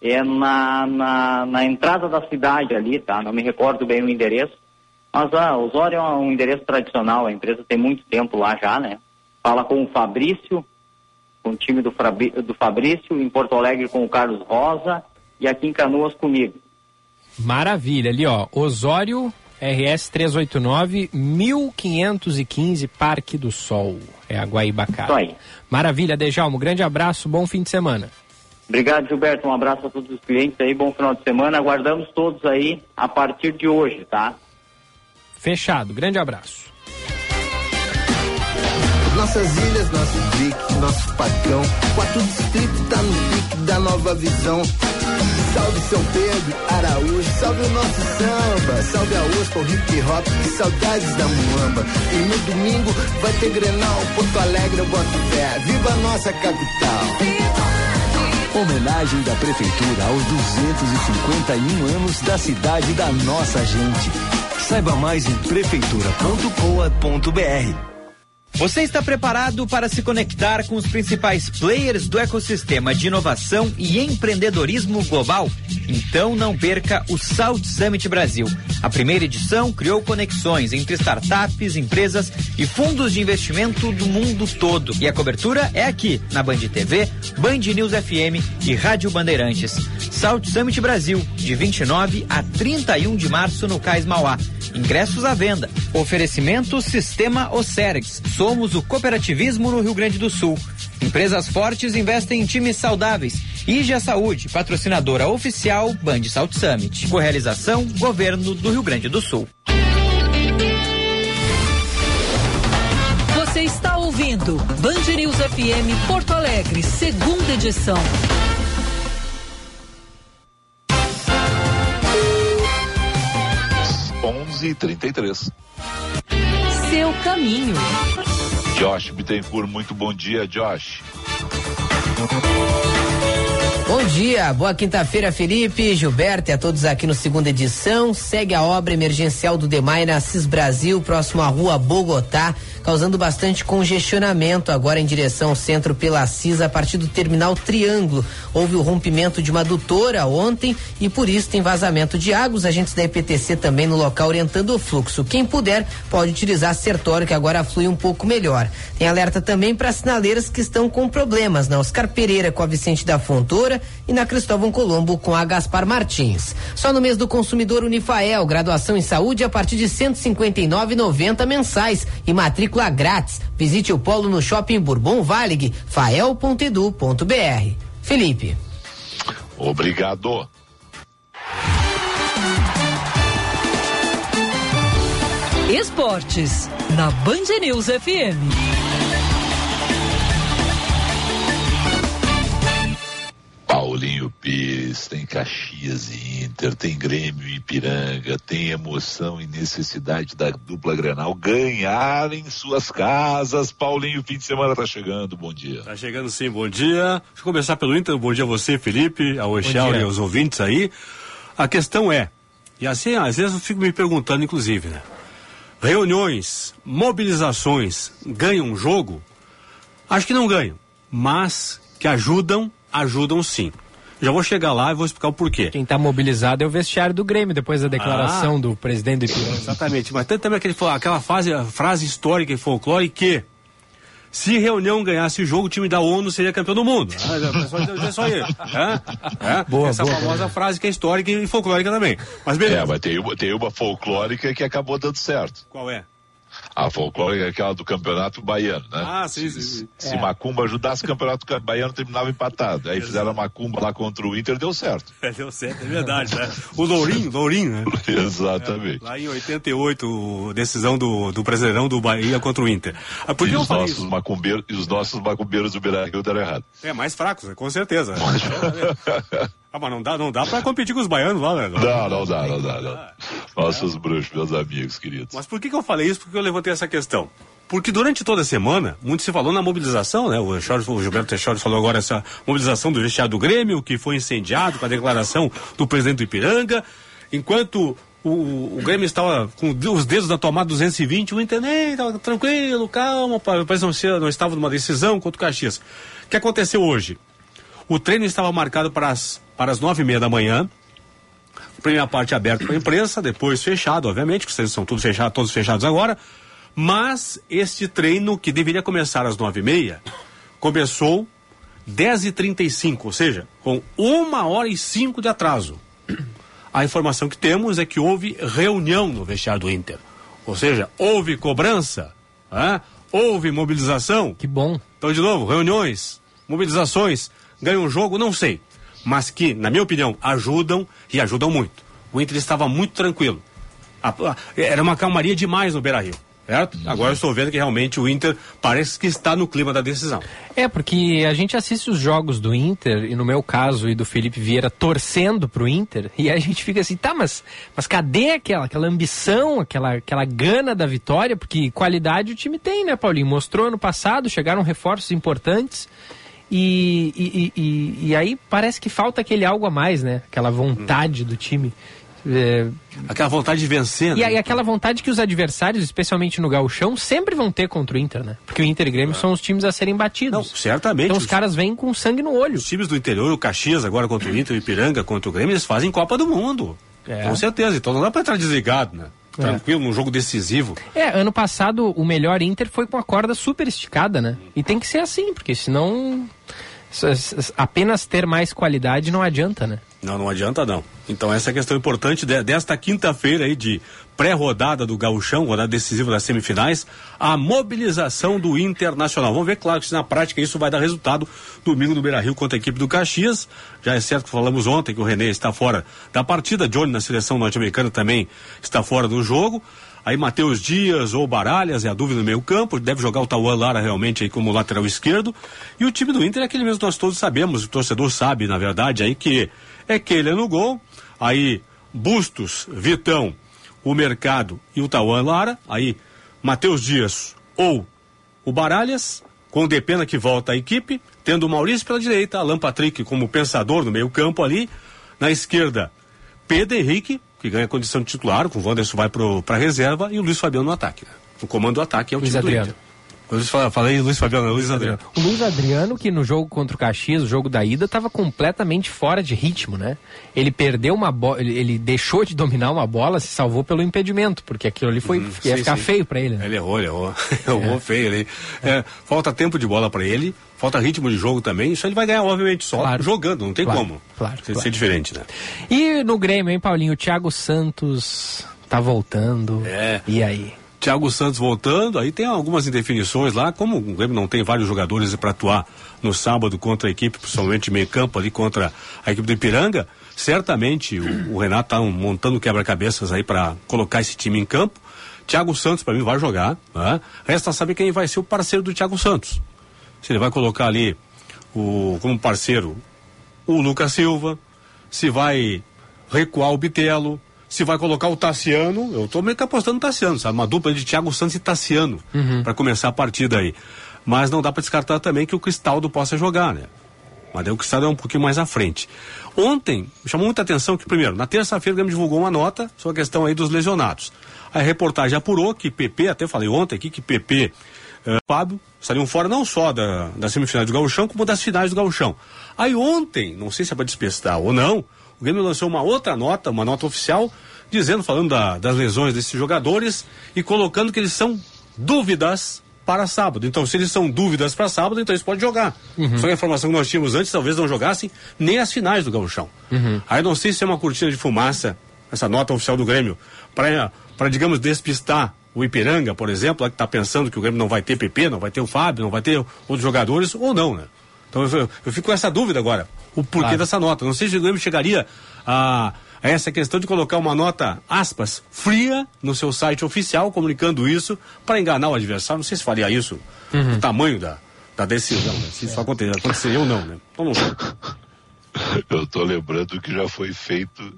é na, na, na, entrada da cidade ali, tá? Não me recordo bem o endereço. Mas ah, Osório é um endereço tradicional, a empresa tem muito tempo lá já, né? Fala com o Fabrício, com o time do, do Fabrício, em Porto Alegre com o Carlos Rosa e aqui em Canoas comigo. Maravilha, ali ó, Osório RS 389 1515 Parque do Sol. É a aí. Maravilha, Dejalmo. Grande abraço, bom fim de semana. Obrigado, Gilberto. Um abraço a todos os clientes aí, bom final de semana. Aguardamos todos aí a partir de hoje, tá? Fechado. Grande abraço. Nossas ilhas, nosso pique, nosso patrão. Quatro distritos tá no pique da nova visão. Salve São Pedro, Araújo, salve o nosso samba. Salve a USP, o hip hop, que saudades da muamba. E no domingo vai ter Grenal, Porto Alegre, eu boto fé. Viva a nossa capital. Homenagem da Prefeitura aos 251 anos da cidade da nossa gente. Saiba mais em prefeitura.coa.br. Você está preparado para se conectar com os principais players do ecossistema de inovação e empreendedorismo global? Então não perca o South Summit Brasil. A primeira edição criou conexões entre startups, empresas e fundos de investimento do mundo todo. E a cobertura é aqui, na Band TV, Band News FM e Rádio Bandeirantes. South Summit Brasil, de 29 a 31 de março no Cais Mauá. Ingressos à venda. Oferecimento Sistema Ocergs. Somos o cooperativismo no Rio Grande do Sul. Empresas fortes investem em times saudáveis. IGA Saúde, patrocinadora oficial Band Salt Summit. Correalização Governo do Rio Grande do Sul. Você está ouvindo Band News FM Porto Alegre, segunda edição. 11h33. Seu caminho. Josh Bittencourt, muito bom dia, Josh. Bom dia, boa quinta-feira, Felipe, Gilberto e a todos aqui no segunda edição. Segue a obra emergencial do DEMAI na Cis Brasil, próximo à rua Bogotá, causando bastante congestionamento agora em direção ao centro pela CIS a partir do terminal Triângulo. Houve o rompimento de uma adutora ontem e por isso tem vazamento de água. Os agentes da EPTC também no local orientando o fluxo. Quem puder pode utilizar Sertório que agora flui um pouco melhor. Tem alerta também para sinaleiras que estão com problemas na Oscar Pereira com a Vicente da Fontoura e na Cristóvão Colombo com a Gaspar Martins. Só no mês do consumidor Unifael, graduação em saúde a partir de 159,90 mensais e matrícula grátis. Visite o polo no Shopping Bourbon Valig, fael.edu.br. Felipe. Obrigado. Esportes, na Band News FM. Paulinho Pires, tem Caxias e Inter, tem Grêmio e Ipiranga, tem emoção e necessidade da dupla Grenal ganhar em suas casas. Paulinho, fim de semana tá chegando, bom dia. Tá chegando sim, bom dia. Deixa eu começar pelo Inter, bom dia a você, Felipe, ao Echal e aos ouvintes aí. A questão é, e assim, às vezes eu fico me perguntando, inclusive, né? Reuniões, mobilizações ganham jogo? Acho que não ganham, mas que ajudam ajudam sim. Já vou chegar lá e vou explicar o porquê. Quem está mobilizado é o vestiário do Grêmio, depois da declaração ah, do presidente do Ipiranga. Exatamente, mas tem também aquele, aquela fase, frase histórica e folclore que se reunião ganhasse o jogo, o time da ONU seria campeão do mundo. Ah, é só isso. É? É? Boa, Essa boa, famosa boa. frase que é histórica e folclórica também. Mas beleza. É, mas tem uma, tem uma folclórica que acabou dando certo. Qual é? A folclórica é aquela do campeonato baiano, né? Ah, sim, sim. sim. Se, é. Macumba ajudasse, o campeonato baiano terminava empatado. Aí fizeram a Macumba lá contra o Inter, deu certo. É, deu certo, é verdade, né? O Lourinho, Lourinho, né? Exatamente. É, lá em 88, decisão do, do Brasileirão do Bahia contra o Inter. Ah, e, os nossos macumbeiros, e os nossos macumbeiros do Beira-Rio deram errado. É, mais fracos, com certeza. ah, mas não dá, não dá pra competir com os baianos lá, né? Não, não dá, não dá. Não. Nossos bruxos, meus amigos queridos. Mas por que, que eu falei isso? Porque eu levantei essa questão. Porque durante toda a semana, muito se falou na mobilização, né? O, Charles, o Gilberto Teixeira falou agora essa mobilização do vestiário do Grêmio, que foi incendiado com a declaração do presidente do Ipiranga. Enquanto o, o Grêmio estava com os dedos na tomada 220, o Inter estava tranquilo, calma, parece não, não estava numa decisão contra o Caxias. O que aconteceu hoje? O treino estava marcado para as, para as nove e meia da manhã. Primeira parte aberta para a imprensa, depois fechado, obviamente, que vocês são todos fechados, todos fechados agora. Mas este treino, que deveria começar às nove e meia, começou dez e trinta e cinco, ou seja, com uma hora e cinco de atraso. A informação que temos é que houve reunião no vestiário do Inter. Ou seja, houve cobrança, houve mobilização. Que bom. Então, de novo, reuniões, mobilizações, ganham um jogo, não sei. Mas que, na minha opinião, ajudam e ajudam muito. O Inter estava muito tranquilo. Era uma calmaria demais no Beira Rio certo? Uhum. Agora eu estou vendo que realmente o Inter parece que está no clima da decisão. É, porque a gente assiste os jogos do Inter, e no meu caso e do Felipe Vieira, torcendo para o Inter, e a gente fica assim, tá, mas, mas cadê aquela, aquela ambição, aquela, aquela gana da vitória? Porque qualidade o time tem, né, Paulinho? Mostrou ano passado, chegaram reforços importantes. E, e, e, e, aí parece que falta aquele algo a mais, né? Aquela vontade do time. É... Aquela vontade de vencer, né? E, e aquela vontade que os adversários, especialmente no gauchão, sempre vão ter contra o Inter, né? Porque o Inter e Grêmio é. são os times a serem batidos. Não, certamente. Então os, os caras vêm com sangue no olho. Os times do interior, o Caxias agora contra o Inter, o Ipiranga contra o Grêmio, eles fazem Copa do Mundo. É. Com certeza. Então não dá pra entrar desligado, né? Tranquilo, num jogo decisivo. É, ano passado o melhor Inter foi com a corda super esticada, né? E tem que ser assim, porque senão apenas ter mais qualidade não adianta, né? Não, não adianta não. Então essa é a questão importante de, desta quinta-feira aí de pré-rodada do Gauchão, rodada decisiva das semifinais, a mobilização do Internacional. Vamos ver, claro, que na prática isso vai dar resultado domingo no Beira-Rio contra a equipe do Caxias. Já é certo que falamos ontem que o René está fora da partida, Johnny na seleção norte-americana também está fora do jogo. Aí Matheus Dias ou Baralhas é a dúvida no meio campo, deve jogar o Tauan Lara realmente aí como lateral esquerdo. E o time do Inter é aquele mesmo que nós todos sabemos, o torcedor sabe, na verdade, aí que é é no gol, aí Bustos, Vitão, o Mercado e o Tauan Lara, aí Matheus Dias ou o Baralhas, com o Depena que volta à equipe, tendo o Maurício pela direita, Alan Patrick como pensador no meio campo ali, na esquerda Pedro Henrique, que ganha condição de titular, com o Wanderson vai para a reserva e o Luiz Fabiano no ataque. Né? O comando do ataque é o Luiz time Adriano. Eu falei Luiz Fabiano, Luiz Adriano. O Luiz Adriano, que no jogo contra o Caxias, o jogo da ida, estava completamente fora de ritmo, né? Ele perdeu uma bola, ele, deixou de dominar uma bola, se salvou pelo impedimento, porque aquilo ali foi, hum, ia sim, ficar sim. feio para ele. Né? Ele errou, ele errou. errou é. feio ali. É, falta tempo de bola para ele, falta ritmo de jogo também, isso ele vai ganhar, obviamente, só claro. jogando, não tem claro, como. Claro, ser, claro. ser diferente, né? E no Grêmio, hein, Paulinho? O Thiago Santos tá voltando. É. E aí? Thiago Santos voltando, aí tem algumas indefinições lá, como o Grêmio não tem vários jogadores para atuar no sábado contra a equipe, principalmente meio campo ali contra a equipe do Ipiranga, certamente o, o Renato tá montando quebra-cabeças aí para colocar esse time em campo. Thiago Santos para mim vai jogar, né? resta saber quem vai ser o parceiro do Thiago Santos. Se ele vai colocar ali o como parceiro o Lucas Silva, se vai recuar o Bitelo, se vai colocar o Tassiano, eu tô meio que apostando no Tassiano, sabe? Uma dupla de Thiago Santos e Tassiano uhum. para começar a partida aí. Mas não dá para descartar também que o Cristaldo possa jogar, né? Mas daí o Cristaldo é um pouquinho mais à frente. Ontem, chamou muita atenção que, primeiro, na terça-feira o Grêmio divulgou uma nota sobre a questão aí dos lesionados. A reportagem apurou que PP, até falei ontem aqui, que PP uh, eh, Fábio estariam fora não só da, da semifinal do Gauchão, como das finais do Gauchão. Aí ontem, não sei se é para despestar ou não, o Grêmio lançou uma outra nota, uma nota oficial, dizendo, falando da, das lesões desses jogadores e colocando que eles são dúvidas para sábado. Então, se eles são dúvidas para sábado, então eles podem jogar. Uhum. Só que a informação que nós tínhamos antes, talvez não jogassem nem as finais do Gauchão. Uhum. Aí não sei se é uma cortina de fumaça, essa nota oficial do Grêmio, para, digamos, despistar o Ipiranga, por exemplo, lá que está pensando que o Grêmio não vai ter PP, não vai ter o Fábio, não vai ter outros jogadores, ou não, né? Então eu, eu fico com essa dúvida agora. O porquê claro. dessa nota. Não sei se o Grêmio chegaria a, a, essa questão de colocar uma nota, aspas, fria no seu site oficial, comunicando isso, para enganar o adversário. Não sei se faria isso, uhum. o tamanho da, da decisão, né? Se isso acontecer, aconteceria ou não, né? Então não sei. Eu estou lembrando que já foi feito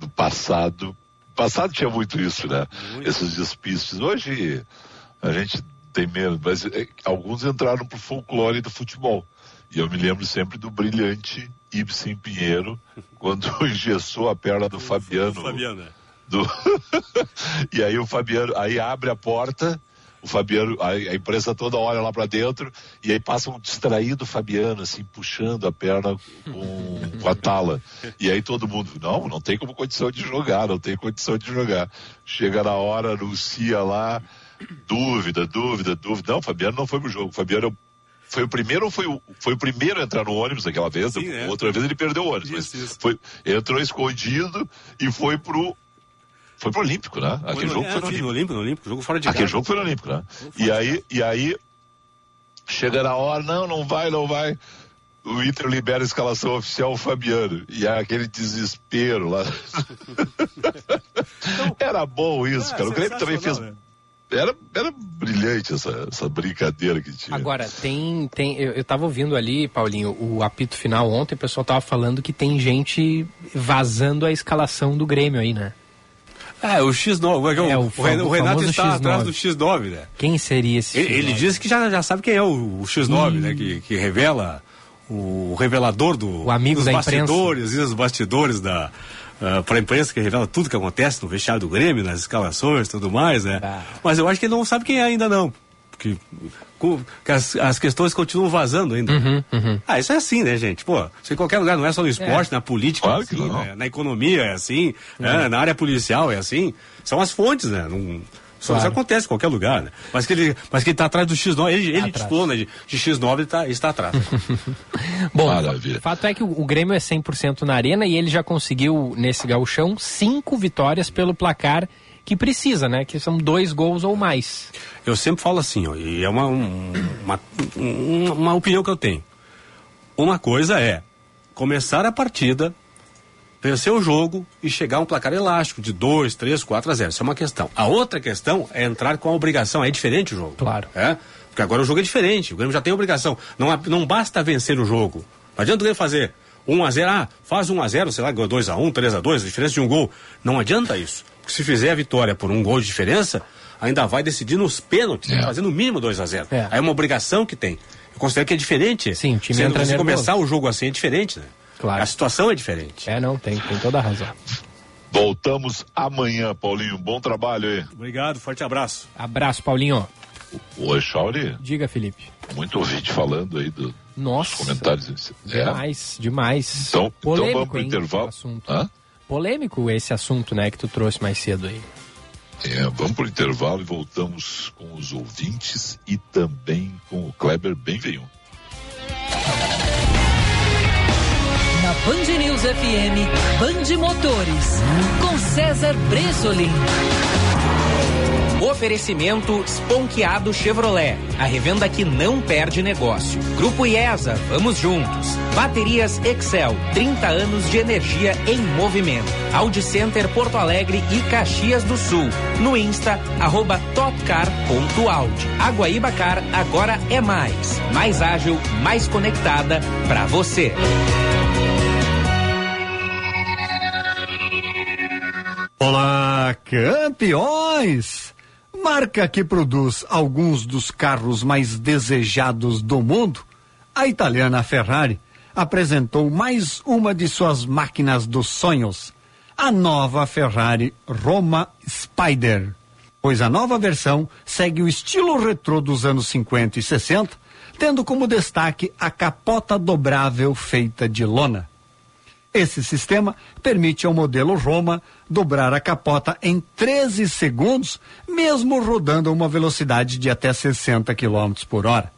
no passado. Passado tinha muito isso, né? Muito. Esses despistes. Hoje a gente tem menos, mas é, alguns entraram pro folclore do futebol. E eu me lembro sempre do brilhante Ibsen Pinheiro, quando engessou a perna do Fabiano. Fabiano. É. Do... e aí o Fabiano, aí abre a porta, o Fabiano, a, a imprensa toda olha lá para dentro, e aí passa um distraído Fabiano, assim, puxando a perna com, com a tala. E aí todo mundo, não, não tem como condição de jogar, não tem condição de jogar. Chega na hora, anuncia lá, Dúvida, dúvida, dúvida. Não, o Fabiano não foi pro jogo. O Fabiano foi o primeiro ou foi o, foi o primeiro a entrar no ônibus aquela vez? Sim, é. Outra vez ele perdeu o ônibus. Isso, isso. Foi, entrou escondido e foi pro. Foi pro Olímpico, né? Aquele jogo é, foi no Olímpico. Olímpico, no Olímpico, jogo fora de Aquele jogo foi no Olímpico, né? E aí, e aí, chega na hora, não, não vai, não vai. O Inter libera a escalação oficial o Fabiano. E é aquele desespero lá. Então, Era bom isso, ah, cara. O Grêmio também fez. Né? Era, era brilhante essa, essa brincadeira que tinha. Agora, tem. tem eu, eu tava ouvindo ali, Paulinho, o apito final ontem, o pessoal tava falando que tem gente vazando a escalação do Grêmio aí, né? É, o X9. É, o, o, o Renato está X9. atrás do X9, né? Quem seria esse Ele, ele disse que já, já sabe quem é o, o X9, né? Que, que revela o revelador do, o amigo dos da bastidores imprensa. e os bastidores da, uh, ah, para a imprensa que revela tudo que acontece no vestiário do Grêmio, nas escalações tudo mais, né? Ah. Mas eu acho que ele não sabe quem é ainda não. Porque as, as questões continuam vazando ainda. Uhum, uhum. Ah, isso é assim, né, gente? Pô, isso em qualquer lugar, não é só no esporte, é. na política, claro é assim, né? na economia é assim, né? na área policial é assim. São as fontes, né? Não, Claro. Isso acontece em qualquer lugar, né? Mas que ele, mas que ele tá atrás do X9, ele, ele né? De, de X9 ele tá, está atrás. Bom, o fato é que o, o Grêmio é 100% na arena e ele já conseguiu, nesse gauchão, cinco vitórias pelo placar que precisa, né? Que são dois gols ou mais. Eu sempre falo assim, ó, e é uma, um, uma, uma opinião que eu tenho. Uma coisa é começar a partida vencer o jogo e chegar a um placar elástico de 2, 3, 4 a 0. Isso é uma questão. A outra questão é entrar com a obrigação. É diferente o jogo. Claro. É? Porque agora o jogo é diferente. O Grêmio já tem obrigação. Não, não basta vencer o jogo. Não adianta o Grêmio fazer 1 a 0 Ah, faz 1 a 0 sei lá, 2 a 1 3 a 2 a diferença de um gol. Não adianta isso. Porque se fizer a vitória por um gol de diferença, ainda vai decidir nos pênaltis, é. fazer no mínimo 2 a 0 é. Aí é uma obrigação que tem. Eu considero que é diferente. Sim, o time Sendo, entra Se começar o jogo assim é diferente, né? Claro. A situação é diferente. É, não, tem, tem toda a razão. Voltamos amanhã, Paulinho. Bom trabalho aí. Obrigado, forte abraço. Abraço, Paulinho. Oi, Chauri. Diga, Felipe. Muito ouvinte falando aí do, Nossa, dos comentários. É? Demais, é. demais. Então, Polêmico, então vamos pro hein, intervalo. Assunto. Hã? Polêmico esse assunto, né, que tu trouxe mais cedo aí. É, vamos pro intervalo e voltamos com os ouvintes e também com o Kleber Benvenu. Band News FM, Band Motores, com César Bresolim. Oferecimento Esponqueado Chevrolet. A revenda que não perde negócio. Grupo IESA, vamos juntos. Baterias Excel, 30 anos de energia em movimento. Audi Center Porto Alegre e Caxias do Sul. No Insta, arroba topcar.audi. A Guaíba Car agora é mais. Mais ágil, mais conectada para você. Olá, campeões! Marca que produz alguns dos carros mais desejados do mundo, a italiana Ferrari apresentou mais uma de suas máquinas dos sonhos, a nova Ferrari Roma Spider. Pois a nova versão segue o estilo retrô dos anos 50 e 60, tendo como destaque a capota dobrável feita de lona. Esse sistema permite ao modelo Roma dobrar a capota em 13 segundos, mesmo rodando a uma velocidade de até 60 km por hora.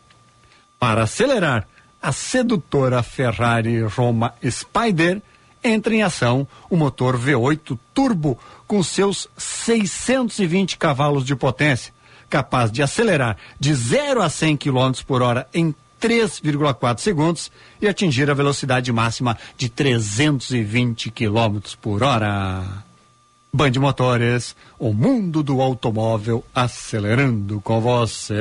Para acelerar, a sedutora Ferrari Roma Spider entra em ação o motor V8 turbo com seus 620 cavalos de potência, capaz de acelerar de 0 a 100 km por hora em 3,4 segundos e atingir a velocidade máxima de 320 km por hora. Band Motores, o mundo do automóvel acelerando com você.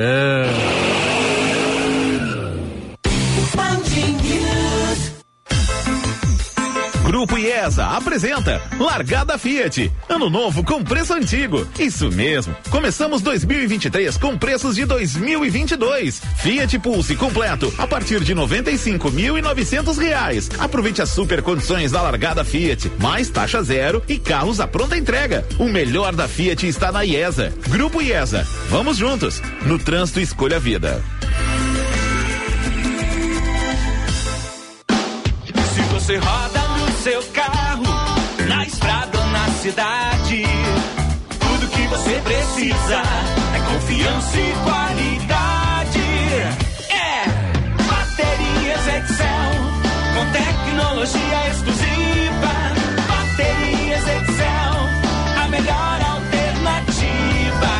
Grupo IESA apresenta Largada Fiat. Ano novo com preço antigo. Isso mesmo. Começamos 2023 com preços de 2022. Fiat Pulse completo a partir de 95.900 reais. Aproveite as super condições da Largada Fiat, mais taxa zero e carros à pronta entrega. O melhor da Fiat está na IESA. Grupo IESA. Vamos juntos. No trânsito escolha a vida. Se você roda seu carro, na estrada ou na cidade, tudo que você precisa é confiança e qualidade. É Baterias Excel, com tecnologia exclusiva. Baterias Excel, a melhor alternativa.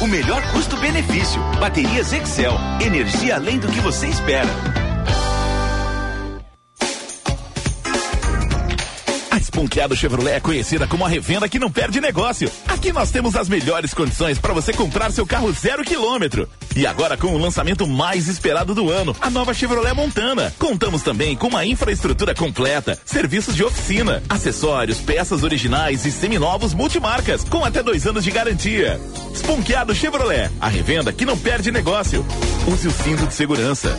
O melhor custo-benefício. Baterias Excel. Energia além do que você espera. Esponqueado Chevrolet é conhecida como a revenda que não perde negócio. Aqui nós temos as melhores condições para você comprar seu carro zero quilômetro. E agora com o lançamento mais esperado do ano, a nova Chevrolet Montana. Contamos também com uma infraestrutura completa, serviços de oficina, acessórios, peças originais e seminovos multimarcas, com até dois anos de garantia. Esponqueado Chevrolet, a revenda que não perde negócio. Use o cinto de segurança.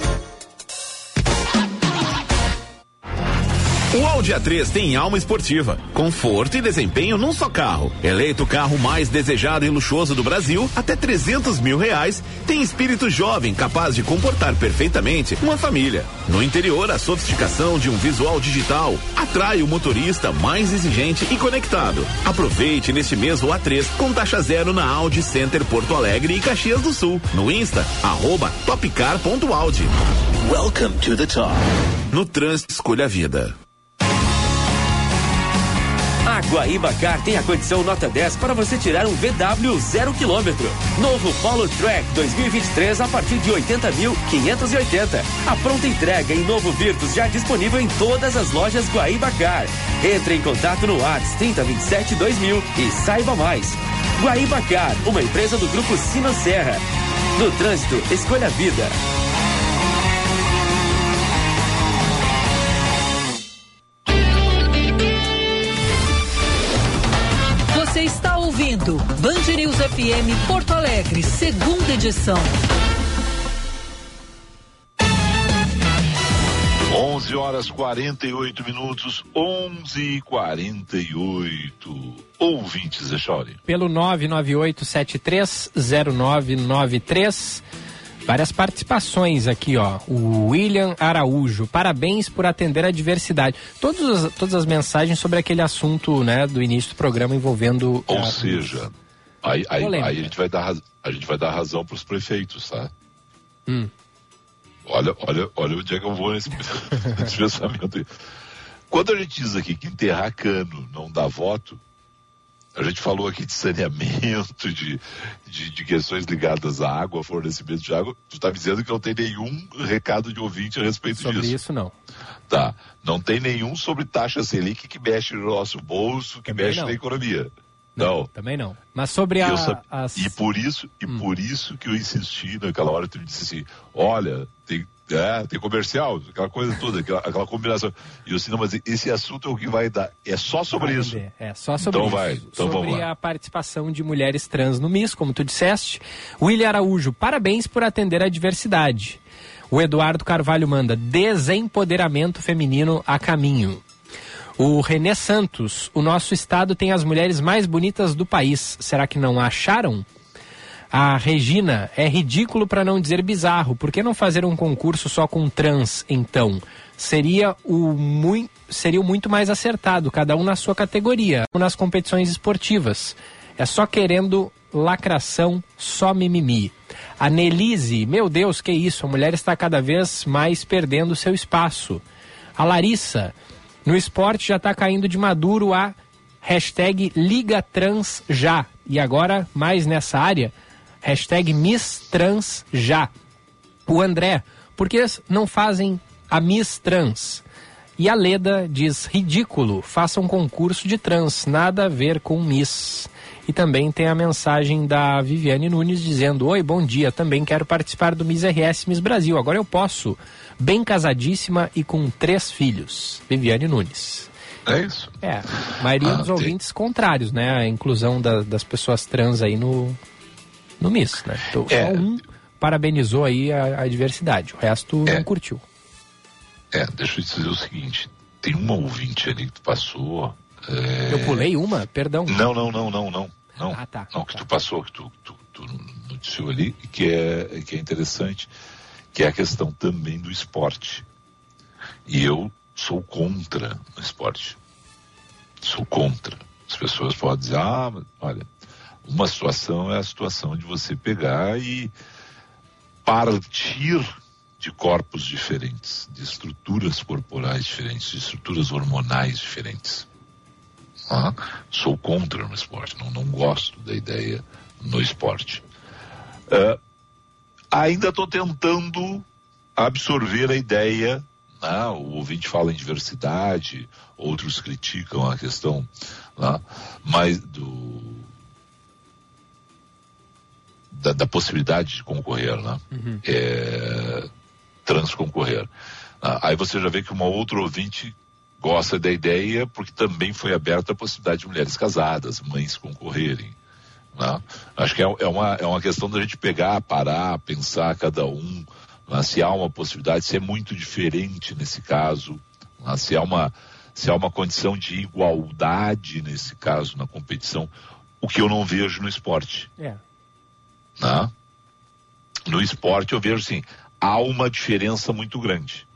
O Audi A3 tem alma esportiva, conforto e desempenho num só carro. Eleito o carro mais desejado e luxuoso do Brasil, até 300 mil reais, tem espírito jovem capaz de comportar perfeitamente uma família. No interior, a sofisticação de um visual digital atrai o motorista mais exigente e conectado. Aproveite neste mês o A3 com taxa zero na Audi Center Porto Alegre e Caxias do Sul. No Insta, arroba topcar.audi. Welcome to the top. No trânsito, escolha a vida. A Guaíba tem a condição nota 10 para você tirar um VW zero quilômetro. Novo Polo Track 2023 a partir de 80.580. A pronta entrega em novo Virtus já disponível em todas as lojas Guaíba Car. Entre em contato no WhatsApp 3027 2000 e saiba mais. Guaíba Car, uma empresa do grupo Sino Serra. No trânsito, escolha a vida. Ouvindo Band News FM Porto Alegre, segunda edição. 11 horas 48 minutos, 11 e 48. Ouvintes, Echauri. Pelo 998730993. Várias participações aqui, ó. O William Araújo, parabéns por atender a diversidade. Todas as, todas as mensagens sobre aquele assunto, né, do início do programa envolvendo. Ou a- seja, aí, aí, aí a, gente vai dar, a gente vai dar razão para os prefeitos, tá? Hum. Olha, olha, olha onde é que eu vou nesse, nesse pensamento aí. Quando a gente diz aqui que enterrar cano não dá voto, a gente falou aqui de saneamento, de, de, de questões ligadas à água, fornecimento de água. Tu está dizendo que não tem nenhum recado de ouvinte a respeito Sobre disso. isso, não. Tá. Não tem nenhum sobre taxa Selic que mexe no nosso bolso, que Também mexe não. na economia. Não. Também não. Mas sobre a, sab- as. E por isso, e Hum. por isso que eu insisti naquela hora, tu me disse assim, olha, tem, é, tem comercial, aquela coisa toda, aquela, aquela combinação. E eu disse, não, mas esse assunto é o que vai dar. É só sobre Vai isso. É, só sobre Então isso. vai, então sobre vamos lá. a participação de mulheres trans no MIS, como tu disseste. William Araújo, parabéns por atender a diversidade. O Eduardo Carvalho manda desempoderamento feminino a caminho. O Renê Santos, o nosso estado tem as mulheres mais bonitas do país. Será que não acharam? A Regina, é ridículo para não dizer bizarro. Por que não fazer um concurso só com trans, então? Seria o muito, seria muito mais acertado, cada um na sua categoria, nas competições esportivas. É só querendo lacração, só mimimi. A Nelise, meu Deus, que isso? A mulher está cada vez mais perdendo seu espaço. A Larissa, No esporte já está caindo de maduro a hashtag Liga Trans Já. E agora, mais nessa área, hashtag Miss Trans Já. O André, por que não fazem a Miss Trans? E a Leda diz: ridículo, faça um concurso de trans, nada a ver com Miss. E também tem a mensagem da Viviane Nunes dizendo: Oi, bom dia, também quero participar do Miss RS Miss Brasil. Agora eu posso. Bem casadíssima e com três filhos. Viviane Nunes. É isso. É, a maioria Ah, dos tem- ouvintes contrários, né? A inclusão da- das pessoas trans aí no, no Miss, né? Então, É. Só um parabenizou aí a, a diversidade, o resto É. não curtiu. É, deixa eu te dizer o seguinte: tem uma ouvinte ali que tu passou. é, Eu pulei uma? Perdão. Não, não, não, não, não. Não, Ah, tá. não que tu passou, que tu, tu, tu noticiou ali, que é, que é interessante, que é a questão também do esporte. E eu sou contra o esporte. Sou contra. As pessoas podem dizer, ah, olha, uma situação é a situação de você pegar e partir de corpos diferentes, de estruturas corporais diferentes, de estruturas hormonais diferentes. Ah, sou contra no esporte, não, não gosto da ideia no esporte. Ah, ainda estou tentando absorver a ideia. né? o ouvinte fala em diversidade, outros criticam a questão né? mas do, da, da possibilidade de concorrer, né? é, trans concorrer. Ah, aí você já vê que uma outra ouvinte gosta da ideia porque também foi aberta a possibilidade de mulheres casadas, mães concorrerem. né? Acho que é, é uma, é uma questão da gente pegar, parar, pensar cada um, né? se há uma possibilidade, se é muito diferente nesse caso, né? se há uma se há uma condição de igualdade nesse caso na competição, o que eu não vejo no esporte É. né? No esporte eu vejo assim, há uma diferença muito grande.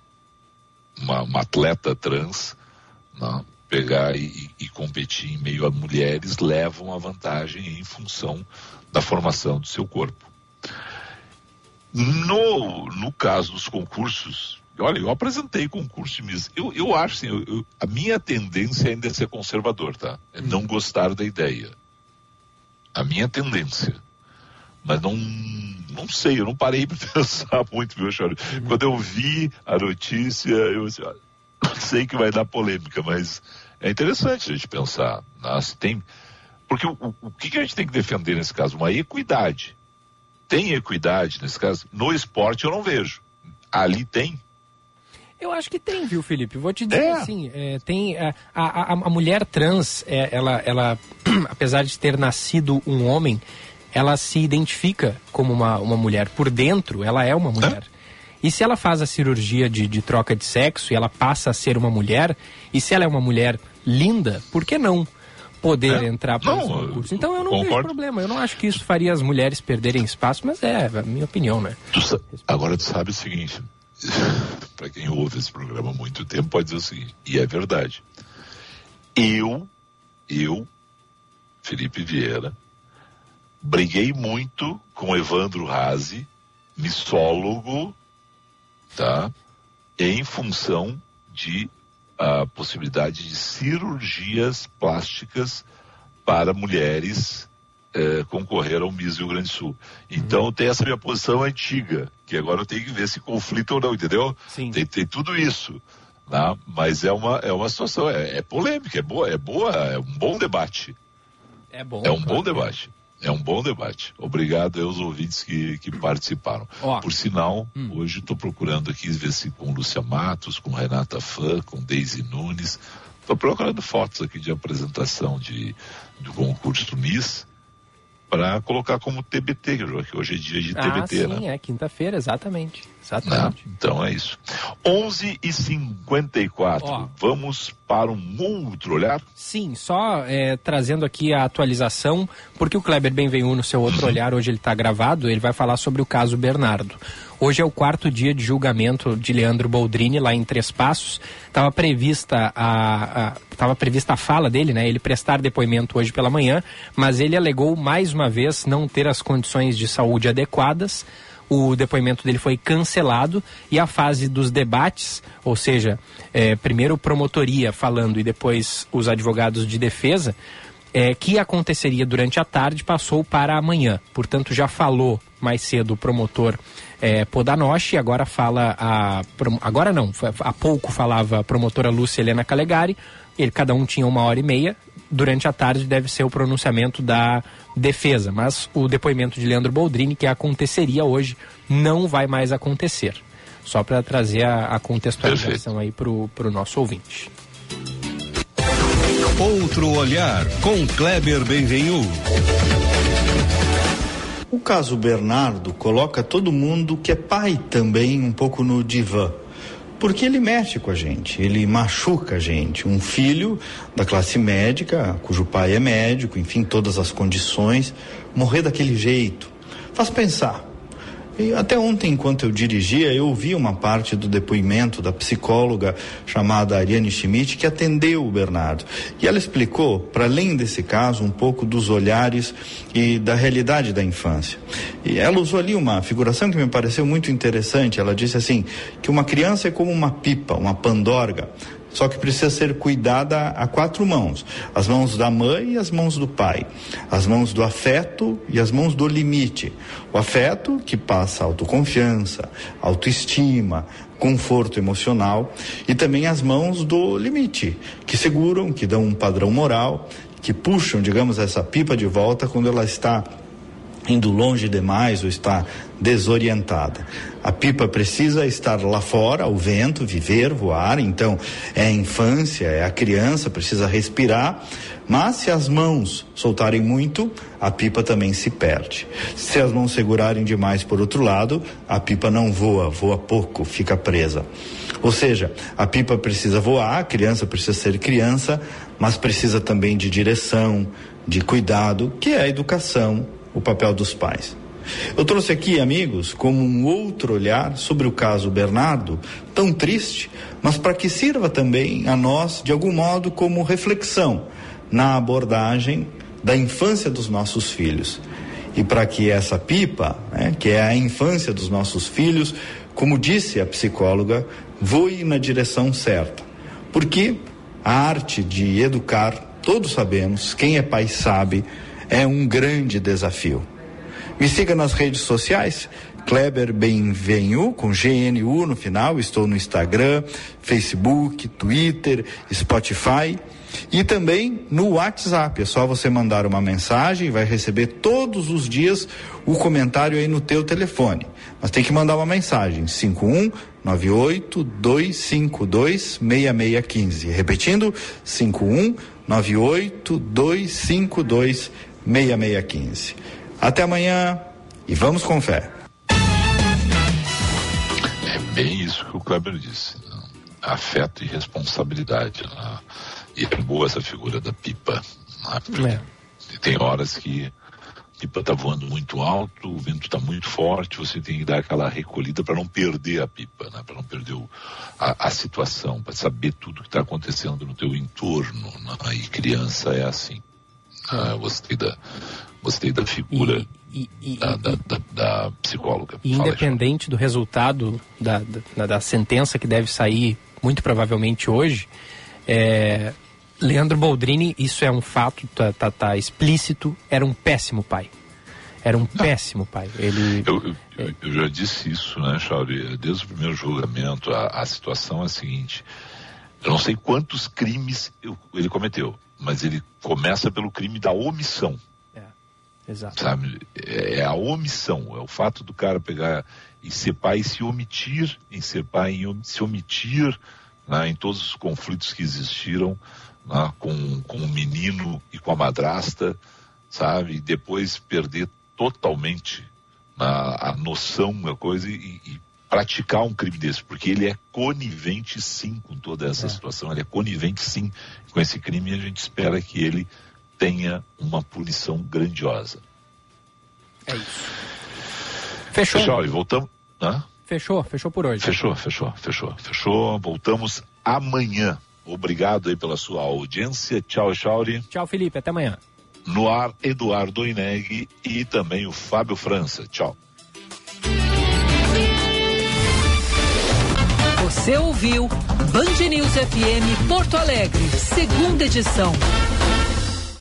Uma, uma atleta trans né, pegar e, e competir em meio a mulheres leva uma vantagem em função da formação do seu corpo. No, no caso dos concursos, olha, eu apresentei concurso de Miss. Eu, eu acho assim, eu- eu- a minha tendência ainda é ser conservador, tá? É não gostar da ideia. A minha tendência. Mas não, não sei, eu não parei para pensar muito, viu, Charlie? Quando eu vi a notícia, eu "Ah, sei que vai dar polêmica, mas é interessante a gente pensar. Né? Se tem... Porque o, o- o que, que a gente tem que defender nesse caso? Uma equidade. Tem equidade nesse caso? No esporte eu não vejo. Ali tem. Eu acho que tem, viu, Felipe? Vou te dizer É. assim, é, tem é, a, a, a mulher trans, é, ela, ela, apesar de ter nascido um homem, ela se identifica como uma, uma mulher. Por dentro, ela é uma mulher. E se ela faz a cirurgia de, de troca de sexo e ela passa a ser uma mulher, e se ela é uma mulher linda, por que não poder É. entrar para Não, esse eu concurso? Então eu não vejo concordo. problema. Eu não acho que isso faria as mulheres perderem espaço, mas é a minha opinião, né? Tu Agora tu sabe o seguinte, para quem ouve esse programa há muito tempo pode dizer o seguinte, e é verdade. Eu, eu, Felipe Vieira, briguei muito com Evandro Razi, missólogo, tá? Em função de a possibilidade de cirurgias plásticas para mulheres eh, concorrer ao Miss Rio Grande do Sul. Então tem essa minha posição antiga, que agora eu tenho que ver se conflita ou não, entendeu? Sim. Tem, tem tudo isso. Né? Mas é uma, é uma situação, é, é polêmica, é boa, é boa, é um bom debate. É bom. É um bom debate. É um bom debate. Obrigado aos ouvintes que, que participaram. Ó. Por sinal, hoje estou procurando aqui ver se com Lúcia Matos, com Renata Fã, com Deise Nunes. Estou procurando fotos aqui de apresentação de, do concurso Miss para colocar como TBT, que hoje é dia de Ah, TBT, sim, né? é quinta-feira, exatamente. Né? Exatamente. Então é isso. 11 e 54 Ó. Vamos para um outro olhar? Sim, só é, trazendo aqui a atualização, porque o Kleber bem veio no seu outro olhar, hoje ele está gravado, ele vai falar sobre o caso Bernardo. Hoje é o quarto dia de julgamento de Leandro Boldrini, lá em Três Passos. Estava prevista a, a, tava prevista a fala dele, né? Ele prestar depoimento hoje pela manhã, mas ele alegou mais uma vez não ter as condições de saúde adequadas. O depoimento dele foi cancelado e a fase dos debates, ou seja, é, primeiro promotoria falando e depois os advogados de defesa, é, que aconteceria durante a tarde passou para amanhã. Portanto, já falou mais cedo o promotor é, Podanoche, agora fala a. Agora não, há pouco falava a promotora Lúcia Helena Calegari. Ele, cada um tinha uma hora e meia. Durante a tarde deve ser o pronunciamento da defesa, mas o depoimento de Leandro Boldrini, que aconteceria hoje, não vai mais acontecer. Só para trazer a, a contextualização Perfeito. aí para o nosso ouvinte. Outro olhar com Kleber Benvenu. O caso Bernardo coloca todo mundo que é pai também um pouco no divã. Porque ele mexe com a gente, ele machuca a gente. Um filho da classe médica, cujo pai é médico, enfim, todas as condições, morrer daquele jeito. Faz pensar e até ontem, enquanto eu dirigia, eu ouvi uma parte do depoimento da psicóloga chamada Ariane Schmidt, que atendeu o Bernardo. E ela explicou, para além desse caso, um pouco dos olhares e da realidade da infância. E ela usou ali uma figuração que me pareceu muito interessante. Ela disse assim: que uma criança é como uma pipa, uma pandorga só que precisa ser cuidada a quatro mãos: as mãos da mãe e as mãos do pai, as mãos do afeto e as mãos do limite. O afeto que passa autoconfiança, autoestima, conforto emocional e também as mãos do limite, que seguram, que dão um padrão moral, que puxam, digamos, essa pipa de volta quando ela está indo longe demais ou está desorientada. A pipa precisa estar lá fora, ao vento, viver, voar. Então, é a infância, é a criança, precisa respirar. Mas se as mãos soltarem muito, a pipa também se perde. Se as mãos segurarem demais por outro lado, a pipa não voa, voa pouco, fica presa. Ou seja, a pipa precisa voar, a criança precisa ser criança, mas precisa também de direção, de cuidado, que é a educação, o papel dos pais. Eu trouxe aqui, amigos, como um outro olhar sobre o caso Bernardo, tão triste, mas para que sirva também a nós, de algum modo, como reflexão na abordagem da infância dos nossos filhos. E para que essa pipa, né, que é a infância dos nossos filhos, como disse a psicóloga, voe na direção certa. Porque a arte de educar, todos sabemos, quem é pai sabe, é um grande desafio. Me siga nas redes sociais, Kleber Benvenu, com GNU no final. Estou no Instagram, Facebook, Twitter, Spotify e também no WhatsApp. É só você mandar uma mensagem vai receber todos os dias o comentário aí no teu telefone. Mas tem que mandar uma mensagem: 51 98 252 6615. Repetindo: 51 98 252 6615. Até amanhã e vamos com fé. É bem isso que o Kleber disse. Né? Afeto e responsabilidade. Né? E é boa essa figura da pipa. Né? É. Tem horas que a pipa está voando muito alto, o vento está muito forte, você tem que dar aquela recolhida para não perder a pipa, né? para não perder o, a, a, situação, para saber tudo que está acontecendo no teu entorno. Né? E criança é assim. Ah, gostei da, gostei da figura e, e, da, da, da, da, psicóloga. E independente do resultado da, da, sentença que deve sair, muito provavelmente hoje, é, Leandro Boldrini, isso é um fato, tá, tá, tá explícito, era um péssimo pai. Era um não. péssimo pai. Ele, eu, eu, eu, já disse isso, né, Chauri? Desde o primeiro julgamento, a, a situação é a seguinte: eu não sei quantos crimes ele cometeu mas ele começa pelo crime da omissão. É, exato. Sabe? É, é a omissão, é o fato do cara pegar e ser pai e se omitir em ser pai, em se omitir né, em todos os conflitos que existiram né, com, com o menino e com a madrasta, sabe? E depois perder totalmente né, a noção da coisa e, e praticar um crime desse, porque ele é conivente sim com toda essa é. situação, ele é conivente sim com esse crime e a gente espera que ele tenha uma punição grandiosa. É isso. Fechou. Fechou, e voltamos. Hã? Fechou, fechou por hoje. Fechou, fechou, fechou, fechou. Voltamos amanhã. Obrigado aí pela sua audiência. Tchau, Chauri. Tchau, Felipe. Até amanhã. No ar, Eduardo Ineg e também o Fábio França. Tchau. Você ouviu Band News FM Porto Alegre, segunda edição.